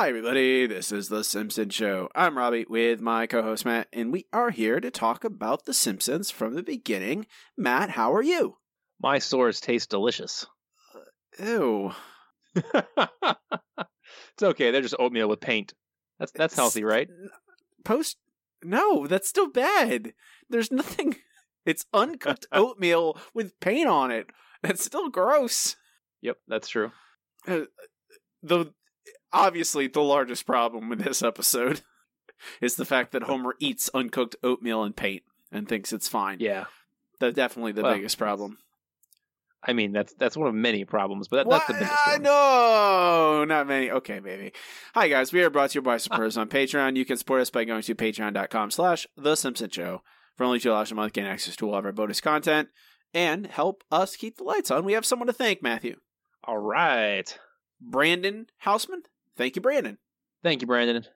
Hi, everybody. This is The Simpsons Show. I'm Robbie with my co host Matt, and we are here to talk about The Simpsons from the beginning. Matt, how are you? My sores taste delicious. Ew. it's okay. They're just oatmeal with paint. That's that's healthy, right? Post. No, that's still bad. There's nothing. It's uncooked oatmeal with paint on it. That's still gross. Yep, that's true. Uh, the obviously the largest problem with this episode is the fact that Homer eats uncooked oatmeal and paint and thinks it's fine. Yeah. That's definitely the Well, biggest problem. I mean, that's that's one of many problems, but that, that's the biggest Why- one. No, not many. Okay, baby. Hi guys, we are brought to you by supporters on Patreon. You can support us by going to patreon.com slash The Simpson Show. For only two dollars a month, gain access to all of our bonus content and help us keep the lights on. We have someone to thank, Matthew. All right. Brandon Hausman. Thank you, Brandon. Thank you, Brandon.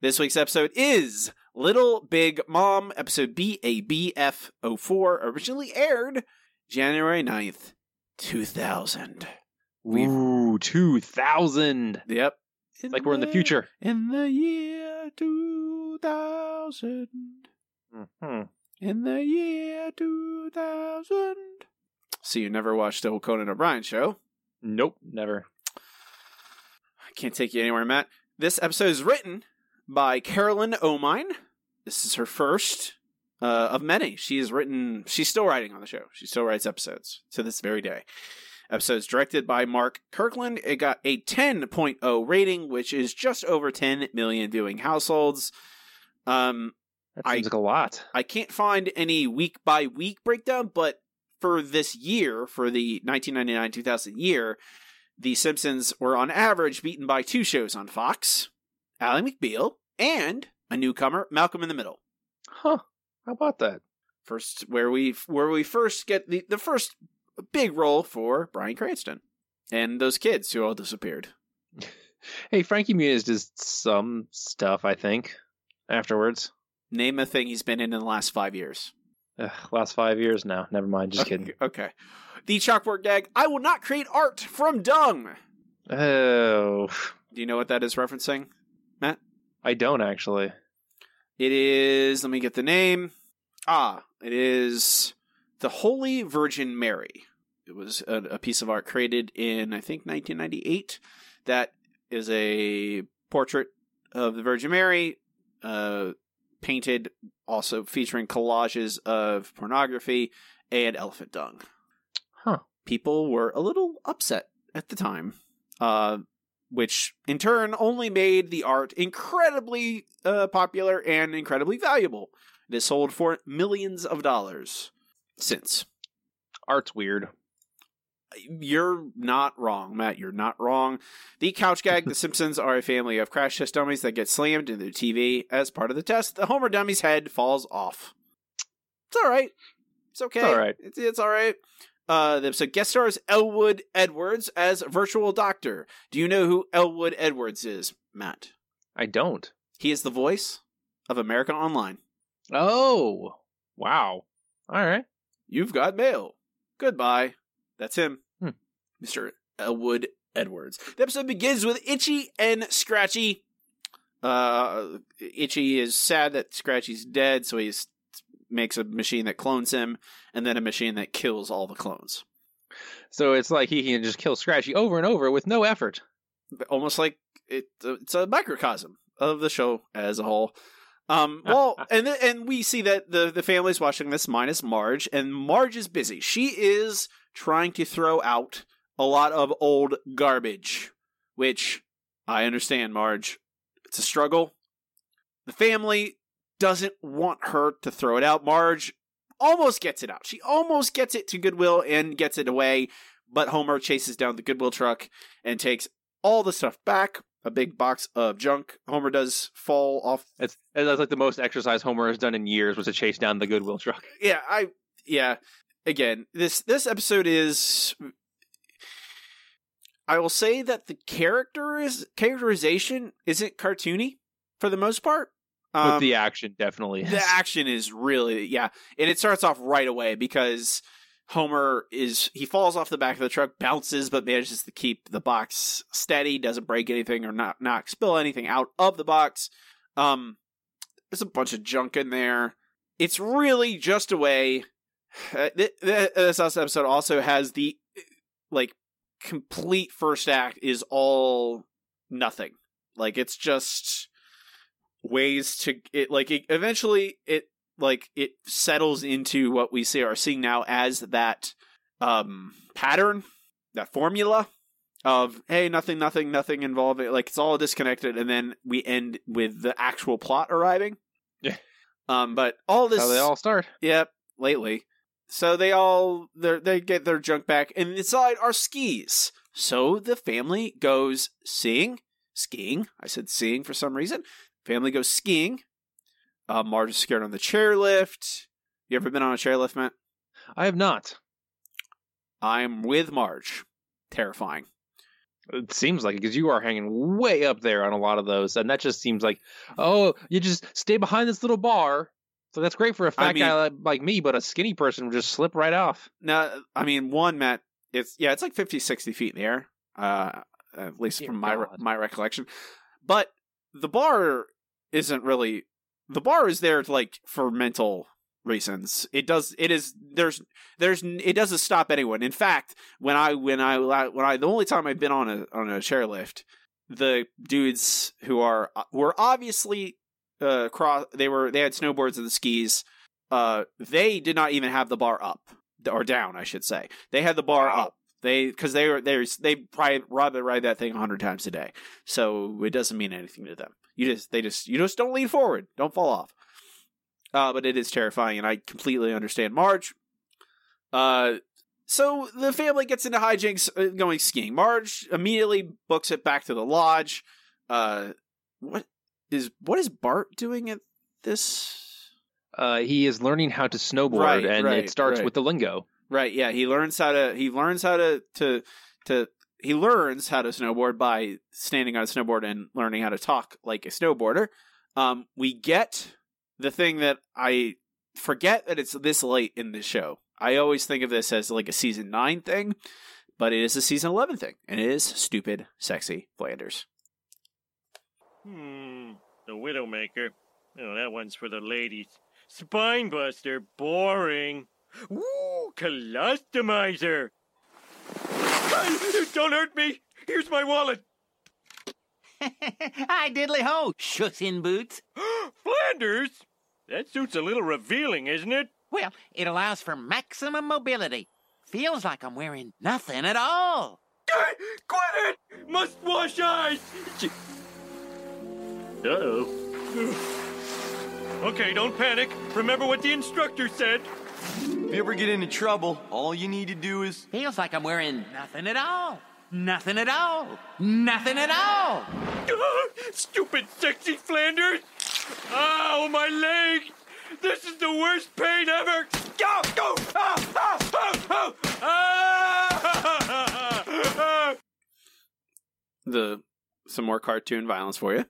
This week's episode is Little Big Mom, episode BABF 04, originally aired January 9th, 2000. We've- Ooh, two thousand. Yep. Like we're in the future. In the year 2000. Mhm. In the year 2000. So you never watched the old Conan O'Brien show. Nope, never. I can't take you anywhere, Matt. This episode is written by Carolyn Omine. This is her first uh, of many. She has written, she's still writing on the show. She still writes episodes to this very day. Episode's directed by Mark Kirkland. It got a 10.0 rating, which is just over 10 million viewing households. Um, That I- seems like a lot. I can't find any week by week breakdown, but for this year, for the 1999 2000 year, The Simpsons were on average beaten by two shows on Fox Ally McBeal and a newcomer, Malcolm in the Middle. Huh. How about that? First, where we where we first get the, the first big role for Bryan Cranston and those kids who all disappeared. Hey, Frankie Muniz does some stuff, I think, afterwards. Name a thing he's been in in the last five years. Ugh, last five years now. Never mind. Just okay, kidding. Okay. The chalkboard gag I will not create art from dung. Oh, Do you know what that is referencing? Matt? I don't actually. It is, let me get the name. Ah, it is the Holy Virgin Mary. It was a, a piece of art created in, I think, 1998. That is a portrait of the Virgin Mary, uh, painted also featuring collages of pornography and elephant dung. People were a little upset at the time. Uh, which in turn only made the art incredibly uh, popular and incredibly valuable. It has sold for millions of dollars since. Art's weird. You're not wrong, Matt. You're not wrong. The couch gag The Simpsons are a family of crash test dummies that get slammed into the TV. As part of the test, the Homer dummy's head falls off. It's all right. It's okay. It's all right. It's, it's all right. Uh, the episode guest stars Elwood Edwards as virtual doctor. Do you know who Elwood Edwards is, Matt? I don't. He is the voice of America Online. Oh, wow. All right. You've got mail. Goodbye. That's him, Hmm. Mr. Elwood Edwards. The episode begins with Itchy and Scratchy. Uh, Itchy is sad that Scratchy's dead, so he s- makes a machine that clones him, and then a machine that kills all the clones. So it's like he can just kill Scratchy over and over with no effort. almost like it, it's a microcosm of the show as a whole. Um, well, and and we see that the the family's watching this minus Marge, and Marge is busy. She is trying to throw out a lot of old garbage, which I understand, Marge. It's a struggle. The family doesn't want her to throw it out. Marge almost gets it out. She almost gets it to Goodwill and gets it away, but Homer chases down the Goodwill truck and takes all the stuff back. A big box of junk. Homer does fall off. That's that's like the most exercise Homer has done in years was to chase down the Goodwill truck. Yeah, I yeah. Again, this this episode is. I will say that the character is characterization isn't cartoony for the most part. But Um, the action definitely is. the action is really yeah, and it starts off right away because Homer is he falls off the back of the truck, bounces, but manages to keep the box steady, doesn't break anything or not not spill anything out of the box. Um, there's a bunch of junk in there. It's really just a way. Uh, th- th- this episode also has the like complete first act is all nothing. Like it's just ways to it. Like it, eventually it like it settles into what we see are seeing now as that um pattern, that formula of hey nothing nothing nothing involving like it's all disconnected and then we end with the actual plot arriving Yeah. um but all this How they all start. Yep, lately. So they all they they get their junk back, and inside are skis. So the family goes skiing, skiing. I said skiing for some reason. Family goes skiing. Uh, Marge is scared on the chairlift. You ever been on a chairlift, Matt? I have not. I'm with Marge. Terrifying. It seems like it because you are hanging way up there on a lot of those, and that just seems like, oh, you just stay behind this little bar. So that's great for a fat I mean- guy like, like me, but a skinny person would just slip right off. Now, I mean, one, Matt, it's yeah, it's like 50, 60 feet in the air. Uh, at least Dear from my my recollection. But the bar isn't really the bar is there like for mental reasons. It does. It is. There's. There's. It doesn't stop anyone. In fact, when I when I when I the only time I've been on a on a chairlift, the dudes who are were obviously uh cross. They were they had snowboards and the skis. Uh, they did not even have the bar up or down. I should say they had the bar Wow. up. They because they were there's they probably rather ride that thing a hundred times a day, so it doesn't mean anything to them. You just they just you just don't lean forward, don't fall off. Uh, but it is terrifying, and I completely understand Marge. Uh, so the family gets into hijinks uh, going skiing. Marge immediately books it back to the lodge. Uh, what is what is Bart doing at this? Uh, he is learning how to snowboard, Right, and right, it starts right. with the lingo. Right, yeah, he learns how to he learns how to to to he learns how to snowboard by standing on a snowboard and learning how to talk like a snowboarder. Um we get the thing that I forget that it's this late in the show. I always think of this as like a season 9 thing, but it is a season 11 thing and it is stupid sexy Flanders. Hmm, the Widowmaker. Oh, that one's for the ladies. Spinebuster, boring. Woo, Colostomizer. Don't hurt me. Here's my wallet. Hi, diddly ho, shucks in boots. Flanders? That suit's a little revealing, isn't it? Well, it allows for maximum mobility. Feels like I'm wearing nothing at all. Quit it! Must wash eyes! Uh oh. Okay, don't panic. Remember what the instructor said. If you ever get into trouble, all you need to do is. Feels like I'm wearing nothing at all. Nothing at all. Nothing at all. Stupid sexy Flanders! Ow, my leg! This is the worst pain ever! Go! Go! Ah! Ah! Ah! Ah! Ah! The some more cartoon violence for you.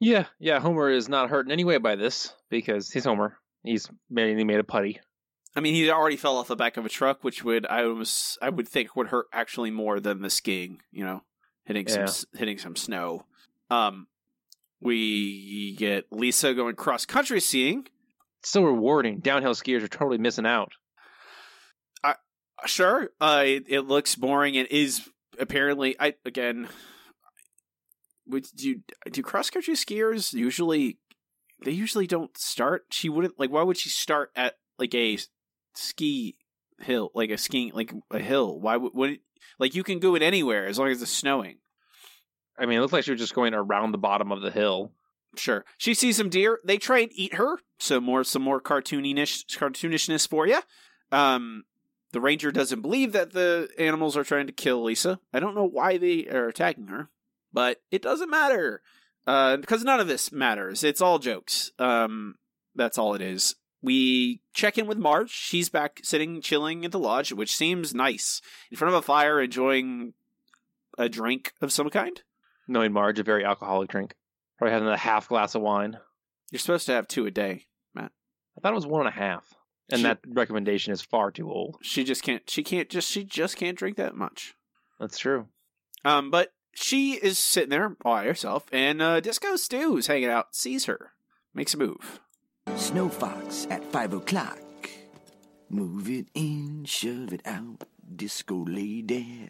Yeah, yeah. Homer is not hurt in any way by this because he's Homer. He's mainly made of putty. I mean, he already fell off the back of a truck, which would I was I would think would hurt actually more than the skiing. You know, hitting Yeah. some hitting some snow. Um, we get Lisa going cross country skiing. It's so rewarding. Downhill skiers are totally missing out. I Sure, uh, it, it looks boring It is apparently. I again, would do do cross country skiers usually? They usually don't start. She wouldn't like. Why would she start at like a ski hill, like a skiing, like a hill? Why would, would it, like you can go it anywhere as long as it's snowing? I mean, it looks like she was just going around the bottom of the hill. Sure. She sees some deer. They try and eat her. So more, some more cartoonish, cartoonishness for you. Um, the ranger doesn't believe that the animals are trying to kill Lisa. I don't know why they are attacking her, but it doesn't matter. Uh, because none of this matters. It's all jokes. Um, that's all it is. We check in with Marge. She's back sitting, chilling at the lodge, which seems nice. In front of a fire, enjoying a drink of some kind. Knowing Marge, a very alcoholic drink. Probably having a half glass of wine. You're supposed to have two a day. Matt. I thought it was one and a half. and She- that recommendation is far too old. She just can't. She can't just. She just can't drink that much. That's true. Um, but she is sitting there by herself, and uh, Disco Stu's hanging out, sees her, makes a move. Snow Fox at five o'clock. Move it in, shove it out. Disco lady.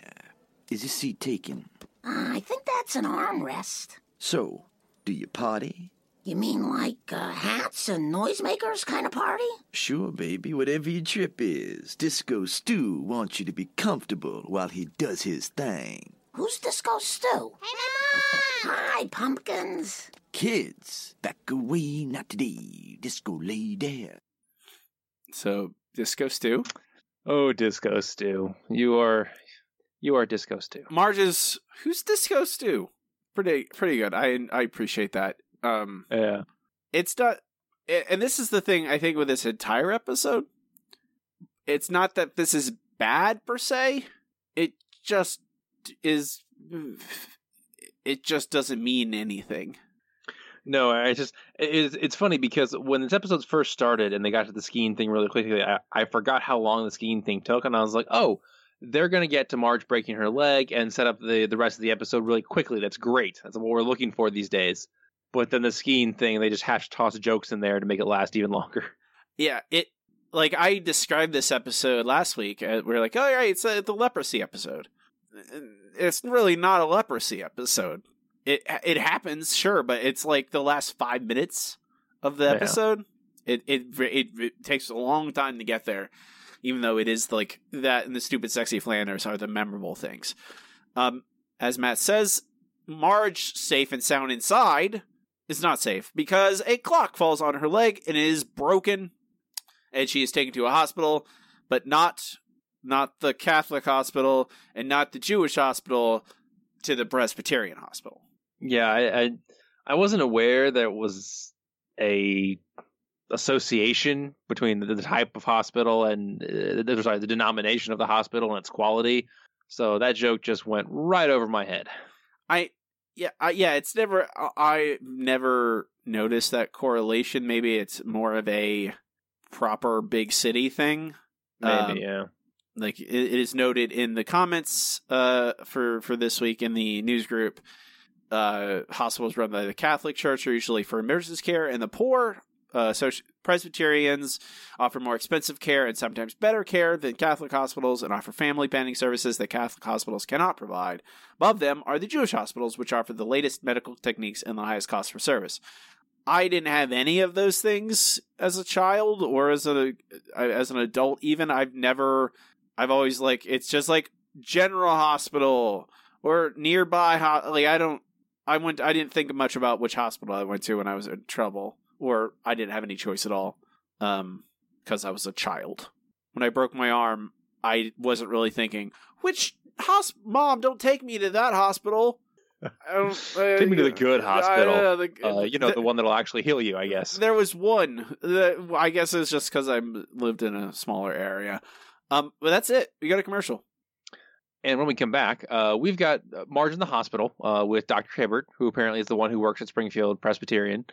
Is your seat taken? Uh, I think that's an armrest. So, do you party? You mean like uh, hats and noisemakers kind of party? Sure, baby, whatever your trip is. Disco Stu wants you to be comfortable while he does his thing. Who's Disco Stu? Hey, Mama! Hi, pumpkins. Kids, back away, not today. Disco lady. So Disco Stu, Oh, Disco Stu, you are you are Disco Stu. Marge is who's Disco Stu? Pretty pretty good. I I appreciate that. Um, Yeah. it's not, and this is the thing I think with this entire episode. It's not that this is bad per se. It just is. It just doesn't mean anything. No, I just it's it's funny because when this episode first started and they got to the skiing thing really quickly, I, I forgot how long the skiing thing took, and I was like, oh, they're gonna get to Marge breaking her leg and set up the the rest of the episode really quickly. That's great. That's what we're looking for these days. But then the skiing thing, they just hash toss jokes in there to make it last even longer. Yeah, it like I described this episode last week. Uh, we're like, oh, right, it's uh the leprosy episode. It's really not a leprosy episode. It it happens, sure, but it's like the last five minutes of the Yeah. episode. It, it it it takes a long time to get there, even though it is like that and the stupid sexy Flanders are the memorable things. Um, as Matt says, Marge safe and sound inside is not safe because a clock falls on her leg and it is broken and she is taken to a hospital, but not not the Catholic hospital and not the Jewish hospital to the Presbyterian hospital. Yeah, I I, I wasn't aware there was a association between the, the type of hospital and uh, the, sorry, the denomination of the hospital and its quality. So that joke just went right over my head. I yeah, I, yeah, it's never I- I never noticed that correlation. Maybe it's more of a proper big city thing. Maybe, Um, yeah. like it, it is noted in the comments uh for for this week in the news group uh hospitals run by the catholic church are usually for emergency care and the poor uh so presbyterians offer more expensive care and sometimes better care than catholic hospitals and offer family planning services that catholic hospitals cannot provide. Above them are the jewish hospitals which offer the latest medical techniques and the highest cost for service. I didn't have any of those things as a child or as a as an adult even. I've never I've always like it's just like general hospital or nearby ho- like I don't I went I didn't think much about which hospital I went to when I was in trouble or I didn't have any choice at all um cuz I was a child. When I broke my arm, I wasn't really thinking which hosp- mom don't take me to that hospital. I don't- Take me to the good hospital. Uh, the- Uh, you know, the- the one that'll actually heal you, I guess. there was one. That, I guess it's just because I lived in a smaller area. Um, but that's it. We got a commercial. And when we come back, uh, we've got uh, Marge in the hospital uh, with Dr. Hibbert, who apparently is the one who works at Springfield Presbyterian.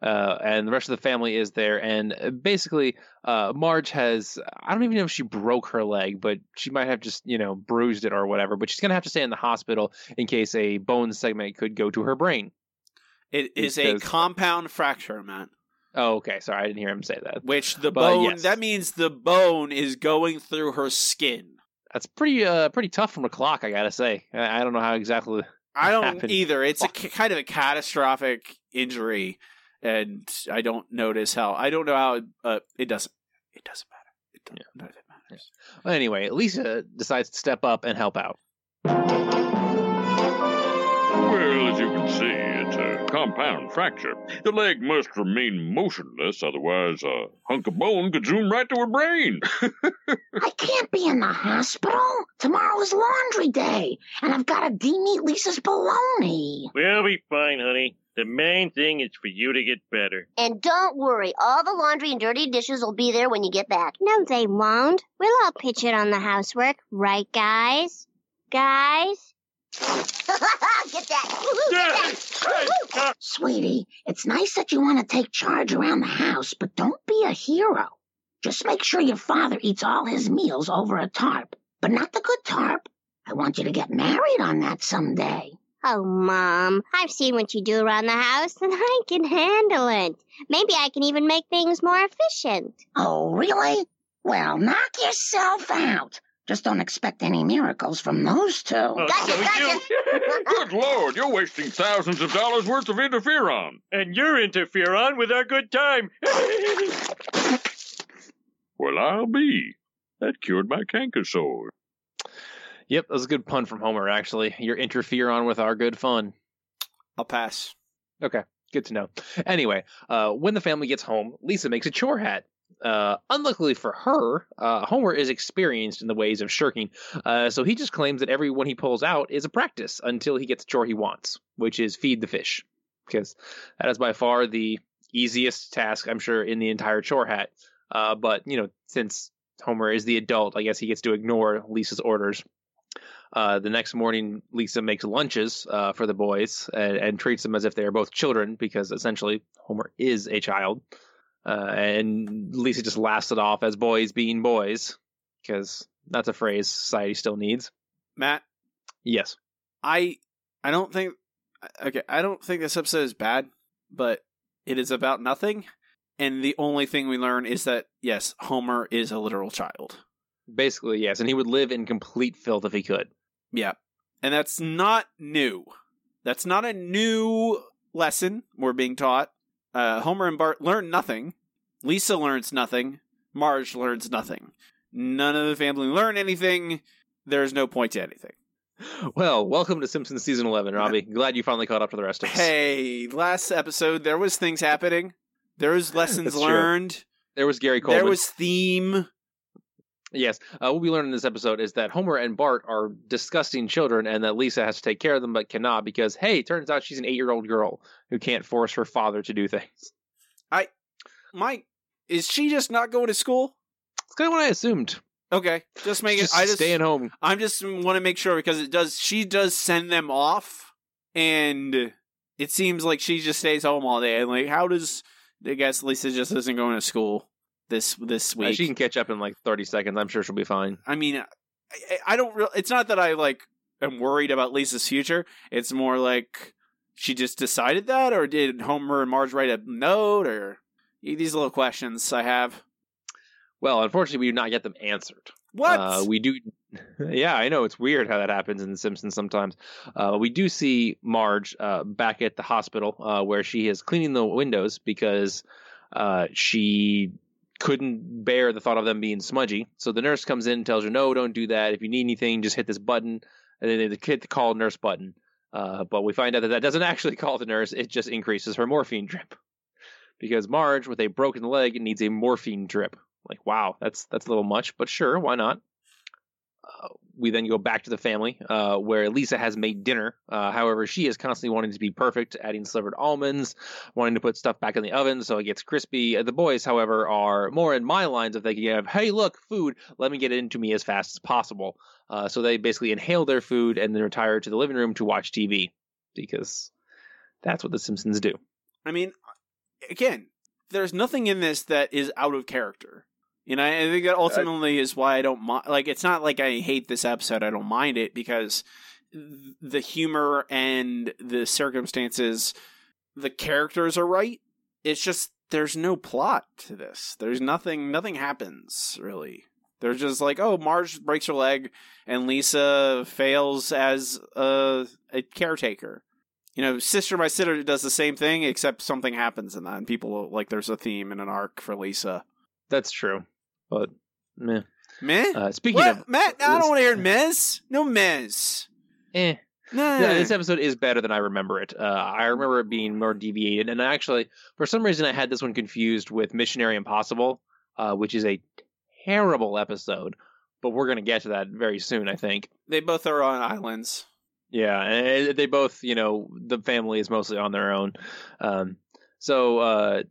Uh, and the rest of the family is there. And uh, basically, uh, Marge has, I don't even know if she broke her leg, but she might have just, you know, bruised it or whatever. But she's going to have to stay in the hospital in case a bone segment could go to her brain. It is a compound fracture, Matt. Oh, okay. Sorry, I didn't hear him say that. Which the But bone yes. that means the bone is going through her skin. That's pretty, uh, pretty tough from a clock, I got to say. I, I don't know how exactly. I don't happened. either. It's a ca- kind of a catastrophic injury, and I don't notice how. I don't know how. Uh, it doesn't. It doesn't matter. It doesn't, none of it matters. Well, anyway, Lisa decides to step up and help out. Well, as you can see, it's a compound fracture. The leg must remain motionless, otherwise a hunk of bone could zoom right to her brain. I can't be in the hospital. Tomorrow is laundry day, and I've got to demeat Lisa's baloney. We'll be fine, honey. The main thing is for you to get better. And don't worry, all the laundry and dirty dishes will be there when you get back. No, they won't. We'll all pitch it on the housework, right, guys? Guys? get that. Woohoo, Yeah. get that. Uh, Sweetie, it's nice that you want to take charge around the house, but don't be a hero. Just make sure your father eats all his meals over a tarp, but not the good tarp. I want you to get married on that someday. Oh, Mom, I've seen what you do around the house, and I can handle it. Maybe I can even make things more efficient. Oh, really? Well, knock yourself out. Just don't expect any miracles from those two. Gotcha, gotcha. Good lord, you're wasting thousands of dollars worth of interferon. And you're interferon with our good time. Well, I'll be. That cured my canker sore. Yep, that was a good pun from Homer. Actually, you're interferon with our good fun. I'll pass. Okay, good to know. Anyway, uh, when the family gets home, Lisa makes a chore hat. Uh, unluckily for her, uh, Homer is experienced in the ways of shirking, uh, so he just claims that every one he pulls out is a practice until he gets the chore he wants, which is feed the fish, because that is by far the easiest task I'm sure in the entire chore hat. Uh, but you know, since Homer is the adult, I guess he gets to ignore Lisa's orders. Uh, the next morning, Lisa makes lunches uh, for the boys and, and treats them as if they are both children because essentially Homer is a child. Uh, and Lisa just laughs it off as boys being boys because that's a phrase society still needs. Matt, Yes. I I don't think okay, I don't think this episode is bad, but it is about nothing. And the only thing we learn is that yes, Homer is a literal child. Basically, yes. And he would live in complete filth if he could. Yeah. And that's not new. That's not a new lesson we're being taught. Uh, Homer and Bart learn nothing. Lisa learns nothing. Marge learns nothing. None of the family learn anything. There's no point to anything. Well, welcome to Simpsons season 11, Robbie. Glad you finally caught up to the rest of us. Hey, last episode there was things happening. There was lessons true. learned. There was Gary Coleman. There was theme. Yes. Uh, what we learned in this episode is that Homer and Bart are disgusting children and that Lisa has to take care of them but cannot because, hey, turns out she's an eight year old girl who can't force her father to do things. Mike, is she just not going to school? It's kind of what I assumed. Okay, just make it. I just staying home. I just want to make sure because it does. She does send them off, and it seems like she just stays home all day. And like, how does I guess Lisa just isn't going to school this this Uh, week? she can catch up in like 30 seconds. I'm sure she'll be fine. I mean, I, I don't. Re- it's not that I like am worried about Lisa's future. It's more like she just decided that, or did Homer and Marge write a note, or these little questions I have. Well, unfortunately, we do not get them answered. What? Uh, we do. Yeah, I know it's weird how that happens in The Simpsons sometimes. Uh, we do see Marge uh, back at the hospital uh, where she is cleaning the windows because uh, she couldn't bear the thought of them being smudgy. So the nurse comes in and tells her, "No, don't do that. If you need anything, just hit this button." And then they hit the call nurse button. Uh, but we find out that that doesn't actually call the nurse; it just increases her morphine drip because Marge, with a broken leg, needs a morphine drip. Like, wow, that's that's a little much, but sure, why not? Uh, we then go back to the family, uh, where Lisa has made dinner. Uh, however, she is constantly wanting to be perfect, adding slivered almonds, wanting to put stuff back in the oven so it gets crispy. Uh, The boys, however, are more in my lines of thinking of, "Hey, look, food. Let me get it into me as fast as possible." Uh, so they basically inhale their food and then retire to the living room to watch TV because that's what the Simpsons do. I mean, again, there's nothing in this that is out of character. You know, I think that ultimately is why I don't mind. Like, it's not like I hate this episode. I don't mind it because the humor and the circumstances, the characters are right. It's just there's no plot to this. There's nothing. Nothing happens really. They're just like, oh, Marge breaks her leg, and Lisa fails as a, a caretaker you know, Sister, My Sitter does the same thing, except something happens in that, and people like there's a theme and an arc for Lisa. That's true, but meh. Meh? Uh, speaking what? of Matt, I don't want to hear Mez. No Mez. Eh. Nah. Yeah, this episode is better than I remember it. Uh, I remember it being more deviated, and I actually, for some reason, I had this one confused with Missionary Impossible, uh, which is a terrible episode. But we're gonna get to that very soon, I think. They both are on islands. Yeah, and they both, you know, the family is mostly on their own. Um, so uh,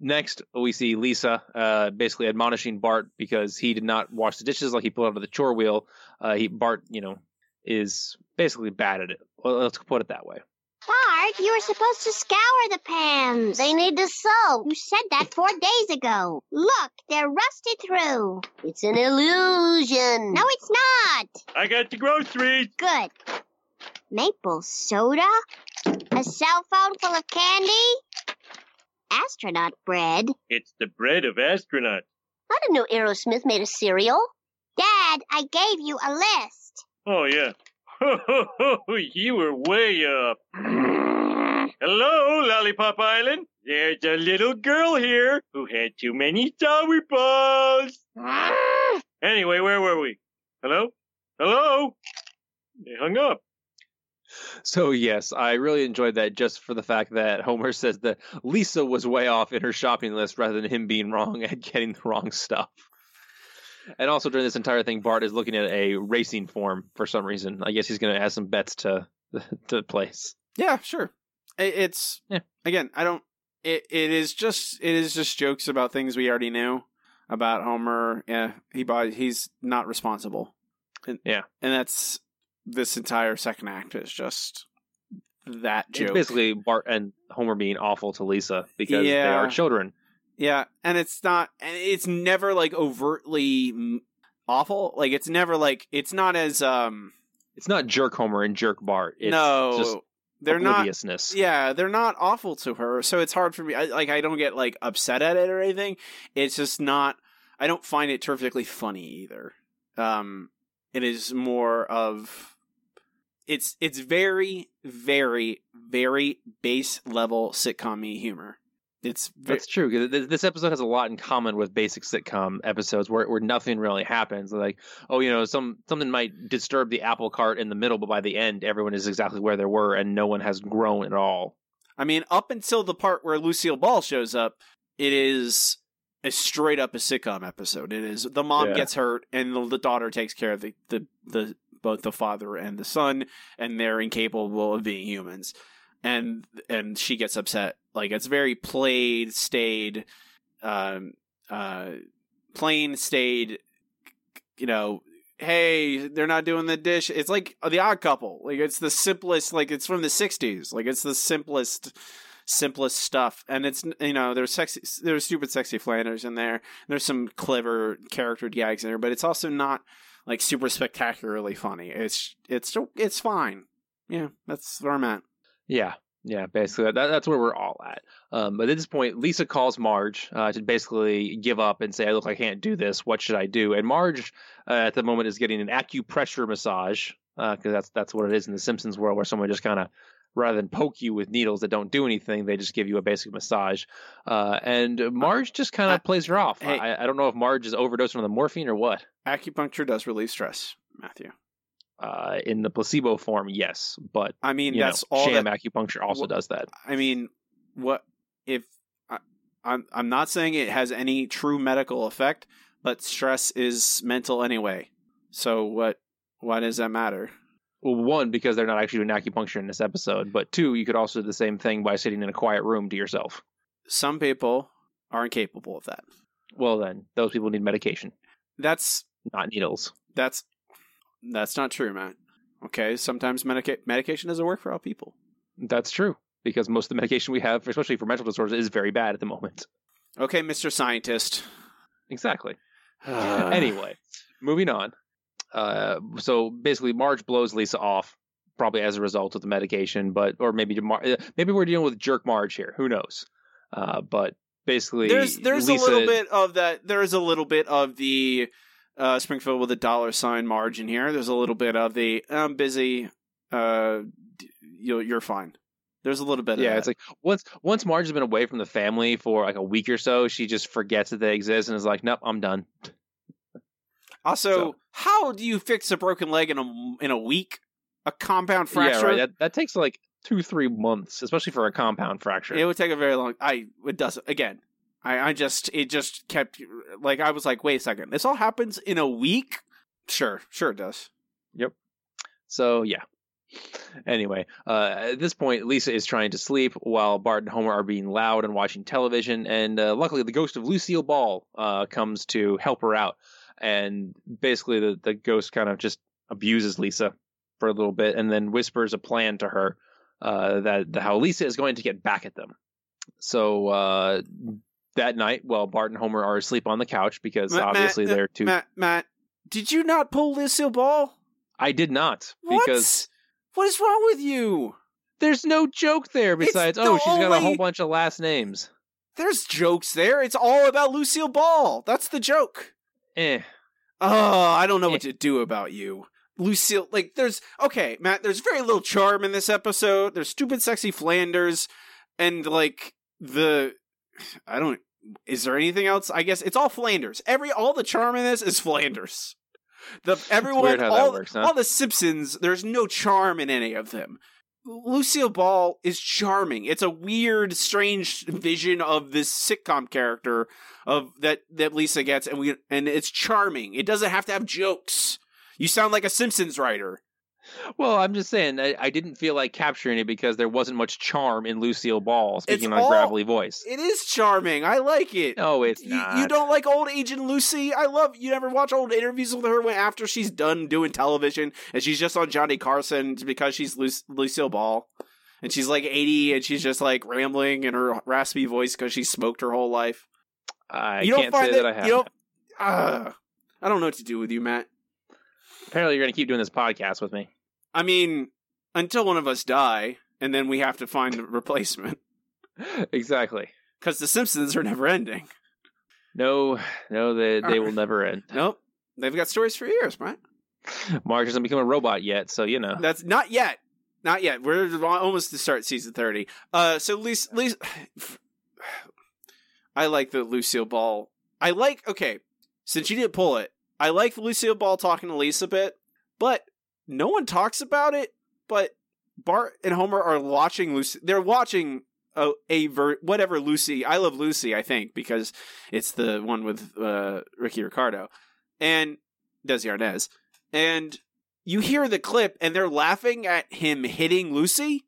next, we see Lisa uh, basically admonishing Bart because he did not wash the dishes like he pulled out of the chore wheel. Uh, he Bart, you know, is basically bad at it. Well, let's put it that way. Bart, you were supposed to scour the pans. They need to soak. You said that four days ago. Look, they're rusted through. It's an illusion. No, it's not. I got the groceries. Good. Maple soda? A cell phone full of candy? Astronaut bread? It's the bread of astronauts. I didn't know Aerosmith made a cereal. Dad, I gave you a list. Oh, yeah. you were way up. Hello, Lollipop Island. There's a little girl here who had too many sour balls. Anyway, where were we? Hello? Hello? They hung up. So yes, I really enjoyed that just for the fact that Homer says that Lisa was way off in her shopping list rather than him being wrong at getting the wrong stuff. And also during this entire thing, Bart is looking at a racing form for some reason. I guess he's going to add some bets to to place. Yeah, sure. It's Yeah. again. I don't. It it is just it is just jokes about things we already knew about Homer. Yeah, he bought. He's not responsible. And, Yeah. and that's this entire second act is just that It's basically Bart and Homer being awful to Lisa because they are children. Yeah, and it's not, and it's never like overtly awful. Like it's never like it's not as um. It's not jerk Homer and jerk Bart. It's no, just they're not. Yeah, they're not awful to her, so it's hard for me. I, like I don't get like upset at it or anything. It's just not. I don't find it terrifically funny either. Um, it is more of. It's it's very very very base level sitcom me humor. It's ve- That's true. This episode has a lot in common with basic sitcom episodes where where nothing really happens. Like, oh, you know, some something might disturb the apple cart in the middle, but by the end, everyone is exactly where they were, and no one has grown at all. I mean, up until the part where Lucille Ball shows up, it is a straight up a sitcom episode. It is the mom Yeah. gets hurt and the, the daughter takes care of the, the the both the father and the son, and they're incapable of being humans. And and she gets upset. Like it's very played, stayed, um, uh, plain stayed. You know, hey, they're not doing the dish. It's like the Odd Couple. Like it's the simplest. Like it's from the '60s. Like it's the simplest, simplest stuff. And it's you know there's sexy, there's stupid, sexy Flanders in there. There's some clever character gags in there, but it's also not like super spectacularly funny. It's it's it's fine. Yeah, that's where I'm at. Yeah, yeah, basically that, that's where we're all at. Um, but at this point, Lisa calls Marge uh, to basically give up and say, "I look, I can't do this. What should I do?" And Marge, uh, at the moment, is getting an acupressure massage because that's that's what it is in the Simpsons world, where someone just kind of rather than poke you with needles that don't do anything, they just give you a basic massage. Uh, and Marge just kind of plays her off. hey. I, I don't know if Marge is overdosing on the morphine or what. Acupuncture does relieve stress, Matthew. Uh, in the placebo form, yes, but I mean, that's know, all sham that acupuncture also does that. I mean, what if I, I'm I'm not saying it has any true medical effect, but stress is mental anyway. So what why does that matter? Well, one, because they're not actually doing acupuncture in this episode, but two, you could also do the same thing by sitting in a quiet room to yourself. Some people are incapable of that. Well, then, those people need medication, That's not needles. that's that's not true, Matt. Okay, sometimes medica- medication doesn't work for all people. That's true, because most of the medication we have, especially for mental disorders, is very bad at the moment. Okay, Mr. Scientist. Exactly. anyway, moving on. Uh, so basically, Marge blows Lisa off, probably as a result of the medication, but or maybe Mar- uh, maybe we're dealing with jerk Marge here. Who knows? Uh, but basically, there's there's Lisa, a little bit of that. There is a little bit of the uh, Springfield with a dollar sign margin here. There's a little bit of the I'm busy. Uh, you're you're fine. There's a little bit. Yeah, it's like once once Marge has been away from the family for like a week or so, she just forgets that they exist and is like, "Nope, I'm done." also so- how do you fix a broken leg in a in a week? A compound fracture. Yeah, right. That, that takes like two three months, especially for a compound fracture. It would take a very long. I it doesn't. again. I I just it just kept like I was like, wait a second, this all happens in a week. Sure, sure it does. Yep. So yeah. Anyway, uh, at this point, Lisa is trying to sleep while Bart and Homer are being loud and watching television. And uh, luckily, the ghost of Lucille Ball uh, comes to help her out. And basically, the, the ghost kind of just abuses Lisa for a little bit and then whispers a plan to her uh, that the, how Lisa is going to get back at them. So uh, that night, while Bart and Homer are asleep on the couch because Matt- obviously Matt, they're too. Matt, Matt, did you not pull Lucille Ball? I did not What? because What is wrong with you? there's no joke there besides the oh she's got a whole bunch of last names. There's jokes there. It's all about Lucille Ball. That's the joke. Eh. Oh, I don't know what to do about you. Lucille, like, there's, okay, Matt, there's very little charm in this episode. There's stupid, sexy Flanders, and, like, the, I don't, is there anything else? I guess it's all Flanders. Every, all the charm in this is Flanders. The, everyone, weird how that all, works, huh? all the Simpsons, there's no charm in any of them. Lucille Ball is charming. It's a weird, strange vision of this sitcom character of that that Lisa gets, and we and it's charming. It doesn't have to have jokes. You sound like a Simpsons writer. Well, I'm just saying I, I didn't feel like capturing it because there wasn't much charm in Lucille Ball speaking on all- a gravelly voice. It is charming. I like it. No, it's You, not. you don't like old Agent Lucy? I love. You never watch old interviews with her when after she's done doing television and she's just on Johnny Carson because she's Lu- Lucille Ball, and she's like eighty and she's just like rambling in her raspy voice because she smoked her whole life. I you don't can't find say that, I have. You don't. Uh, I don't know what to do with you, Matt. Apparently, you're going to keep doing this podcast with me. I mean, until one of us die, and then we have to find a replacement exactly. because the Simpsons are never ending. No, no, they they will never end. Nope, they've got stories for years, right? Marge hasn't become a robot yet, so you know. That's not yet. Not yet. We're almost to start season 30. Uh so Lisa, Lisa I like the Lucille Ball. I like okay, since you didn't pull it, I like Lucille Ball talking to Lisa a bit, but no one talks about it, but Bart and Homer are watching Lucy. They're watching a, a ver- whatever Lucy. I love Lucy, I think, because it's the one with uh, Ricky Ricardo and Desi Arnaz. And you hear the clip, and they're laughing at him hitting Lucy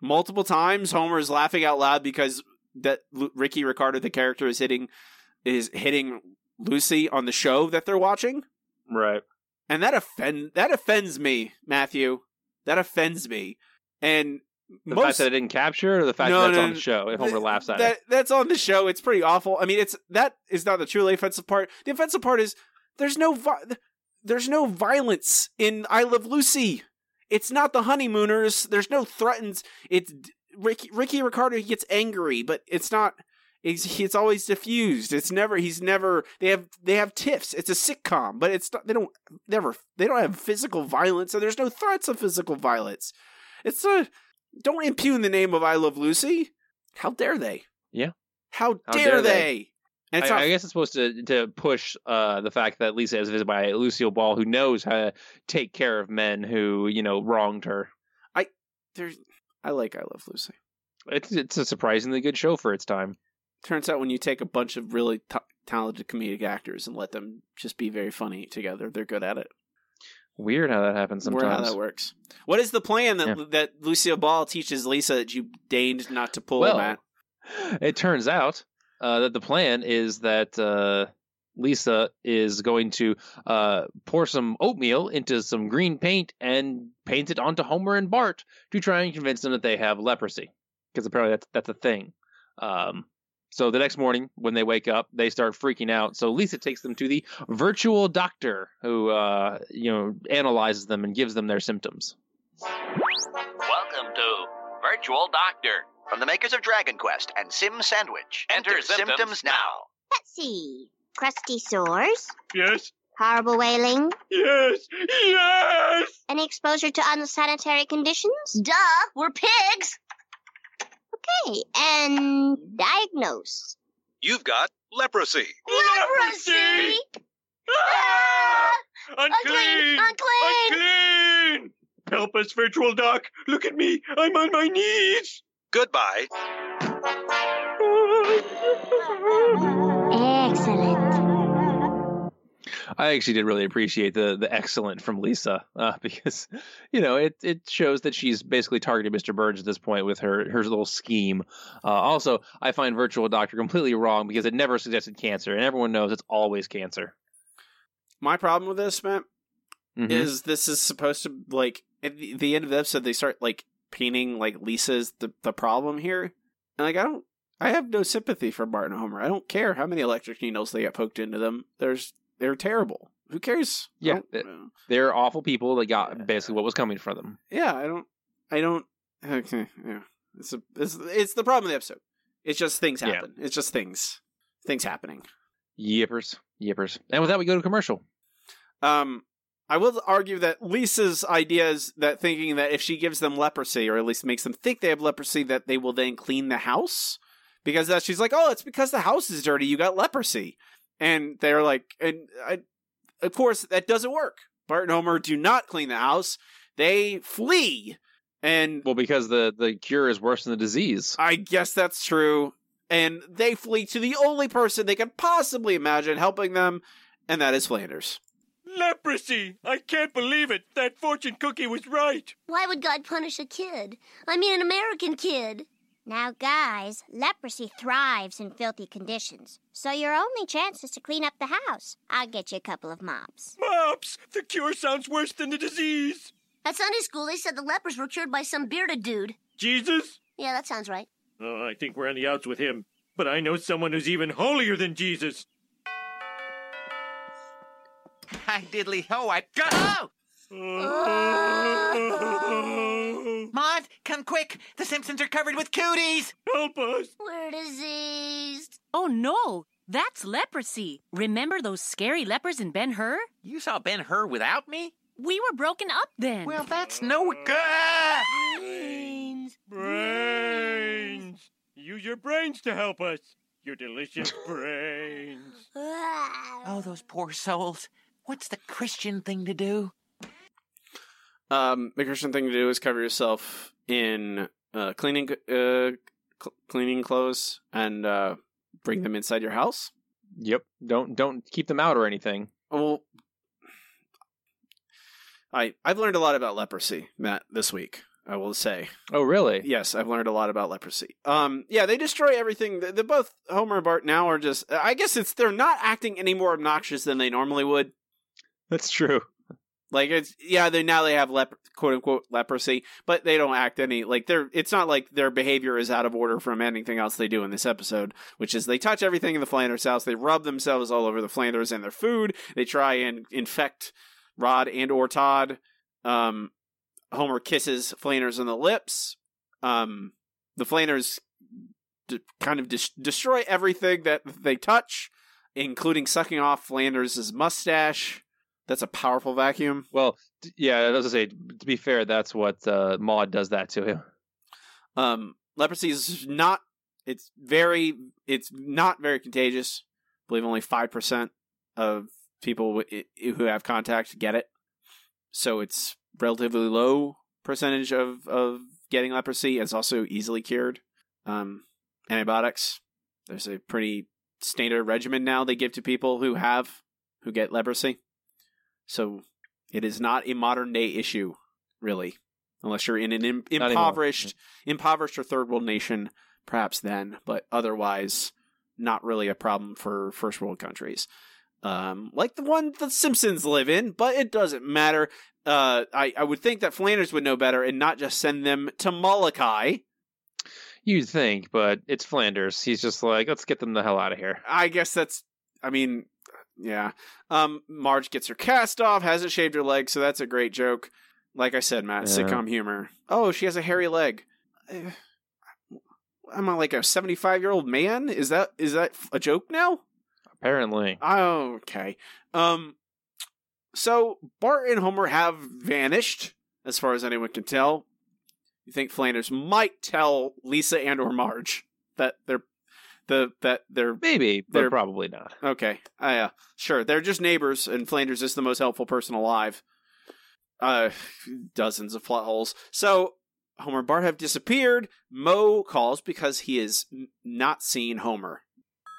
multiple times. Homer's laughing out loud because that Ricky Ricardo, the character, is hitting is hitting Lucy on the show that they're watching Right. and that offend that offends me, Matthew. That offends me. And The most fact that I didn't capture, or the fact No, that that's no, on the show, if Homer th- laughs at that it. that's on the show. It's pretty awful. I mean, it's that is not the truly offensive part. The offensive part is there's no vi- there's no violence in I Love Lucy. It's not the honeymooners. There's no threatens. It's Ricky Ricky Ricardo. He gets angry, but it's not. It's, it's always diffused. It's never. He's never. They have. They have tiffs. It's a sitcom, but it's not. They don't never. They don't have physical violence, and there's no threats of physical violence. It's a. Don't impugn the name of I Love Lucy. How dare they? Yeah. How How dare, dare they? they? I, not I guess it's supposed to to push uh, the fact that Lisa is visited by Lucille Ball, who knows how to take care of men who you know wronged her. I there's. I like I Love Lucy. It's it's a surprisingly good show for its time. Turns out when you take a bunch of really t- talented comedic actors and let them just be very funny together, they're good at it. Weird how that happens Weird how sometimes. that works. What is the plan that Yeah. that Lucille Ball teaches Lisa that you deigned not to pull, Well, Matt? It turns out uh, that the plan is that uh, Lisa is going to uh, pour some oatmeal into some green paint and paint it onto Homer and Bart to try and convince them that they have leprosy, because apparently that's that's a thing. Um, so the next morning when they wake up, they start freaking out. So Lisa takes them to the virtual doctor, who uh, you know analyzes them and gives them their symptoms. Welcome to Virtual Doctor from the makers of Dragon Quest and Sim Sandwich. Enter, symptoms, now. Let's see. Crusty sores, Yes, horrible wailing, yes, yes! any exposure to unsanitary conditions? Duh, we're pigs. Okay, and diagnose. You've got leprosy. Leprosy! Ah! Unclean! Unclean! Unclean! Help us, virtual doc. Look at me. I'm on my knees. Goodbye. I actually did really appreciate the the excellent from Lisa uh, because you know it it shows that she's basically targeted Mr. Burns at this point with her her little scheme. Uh, also, I find Virtual Doctor completely wrong because it never suggested cancer, and everyone knows it's always cancer. My problem with this, Matt, Mhm. is this is supposed to like at the, the end of the episode they start like painting like Lisa's the the problem here. And like I don't I have no sympathy for Bart and Homer. I don't care how many electric needles they get poked into them. There's they're terrible. Who cares? Yeah, they're awful people. They got basically what was coming for them. yeah, I don't I don't okay, yeah. It's a it's it's the problem of the episode. It's just things Yeah. happen. It's just things. Things happening. Yippers, yippers. And with that, we go to commercial. Um, I will argue that Lisa's idea is that thinking that if she gives them leprosy, or at least makes them think they have leprosy, that they will then clean the house. Because that she's like, oh, it's because the house is dirty. You got leprosy, and they're like, and I, of course, that doesn't work. Bart and Homer do not clean the house. They flee, and Well, because the the cure is worse than the disease. I guess that's true. And they flee to the only person they can possibly imagine helping them, and that is Flanders. Leprosy! I can't believe it. That fortune cookie was right. Why would God punish a kid? I mean, an American kid. Now, guys, leprosy thrives in filthy conditions, so your only chance is to clean up the house. I'll get you a couple of mops. Mops! The cure sounds worse than the disease. At Sunday school, they said the lepers were cured by some bearded dude. Jesus? Yeah, that sounds right. Oh, I think we're on the outs with him. But I know someone who's even holier than Jesus. Hi, diddly ho, I got. Oh! Maud, come quick! The Simpsons are covered with cooties! Help us! We're diseased. Oh no, that's leprosy. Remember those scary lepers in Ben Hur? You saw Ben Hur without me? We were broken up then. Well, that's no good. Brains. Brains! Use your brains to help us. Your delicious brains. Oh, those poor souls. What's the Christian thing to do? Um, the Christian thing to do is cover yourself in uh, cleaning uh, cl- cleaning clothes and uh, bring them inside your house. Yep. Don't don't keep them out or anything. Well, I I've learned a lot about leprosy, Matt, this week. I will say. Oh, really? Yes, I've learned a lot about leprosy. Um, yeah, they destroy everything. The, the both Homer and Bart now are just. I guess it's they're not acting any more obnoxious than they normally would. That's true. Like it's yeah, they now they have lep- quote unquote leprosy, but they don't act any like they're. It's not like their behavior is out of order from anything else they do in this episode, which is they touch everything in the Flanders house. They rub themselves all over the Flanders and their food. They try and infect Rod and or Todd. Um, Homer kisses Flanders on the lips. Um, the Flanders d- kind of dis- destroy everything that they touch, including sucking off Flanders' mustache. That's a powerful vacuum. Well, yeah, I was gonna say. To be fair, that's what uh, Maud does that to him. Um, leprosy is not. It's very. It's not very contagious. I believe only five percent of people who have contact get it. So it's relatively low percentage of of getting leprosy. It's also easily cured. Um, antibiotics. There's a pretty standard regimen now they give to people who have who get leprosy. So it is not a modern day issue, really, unless you're in an im- impoverished, impoverished or third world nation, perhaps then, but otherwise, not really a problem for first world countries, um, like the one the Simpsons live in. But it doesn't matter. Uh, I I would think that Flanders would know better and not just send them to Molokai. You'd think, but it's Flanders. He's just like, let's get them the hell out of here. I guess that's. I mean, yeah. Um, Marge gets her cast off, hasn't shaved her leg, so that's a great joke. Like I said, Matt, Yeah. sitcom humor. Oh, she has a hairy leg. I'm like a 75 year old man. Is that is that a joke now? Apparently, Oh, okay. Um, so Bart and Homer have vanished, as far as anyone can tell. You think Flanders might tell Lisa and or Marge that they're the that they're maybe, but They're- probably not. Okay. Uh, yeah. Sure. They're just neighbors, and Flanders is the most helpful person alive. Uh, dozens of plot holes. So Homer and Bart have disappeared. Moe calls because he is n- not seeing Homer.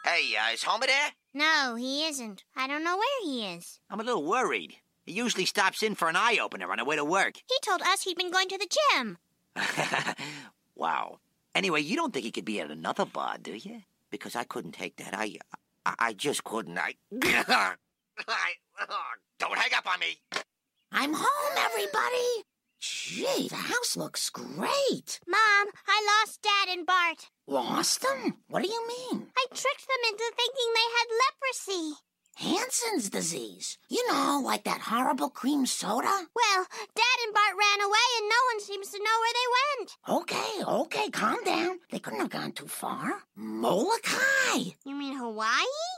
Hey, uh, is Homer there? No, he isn't. I don't know where he is. I'm a little worried. He usually stops in for an eye opener on the way to work. He told us he'd been going to the gym. wow. Anyway, you don't think he could be at another bar, do you? Because I couldn't take that. I, I, I just couldn't. I, I, oh, don't hang up on me. I'm home, everybody. Gee, the house looks great. Mom, I lost Dad and Bart. Lost them? What do you mean? I tricked them into thinking they had leprosy. Hansen's disease. You know, like that horrible cream soda? Well, Dad and Bart ran away and no one seems to know where they went. Okay, okay, calm down. They couldn't have gone too far. Molokai. You mean Hawaii?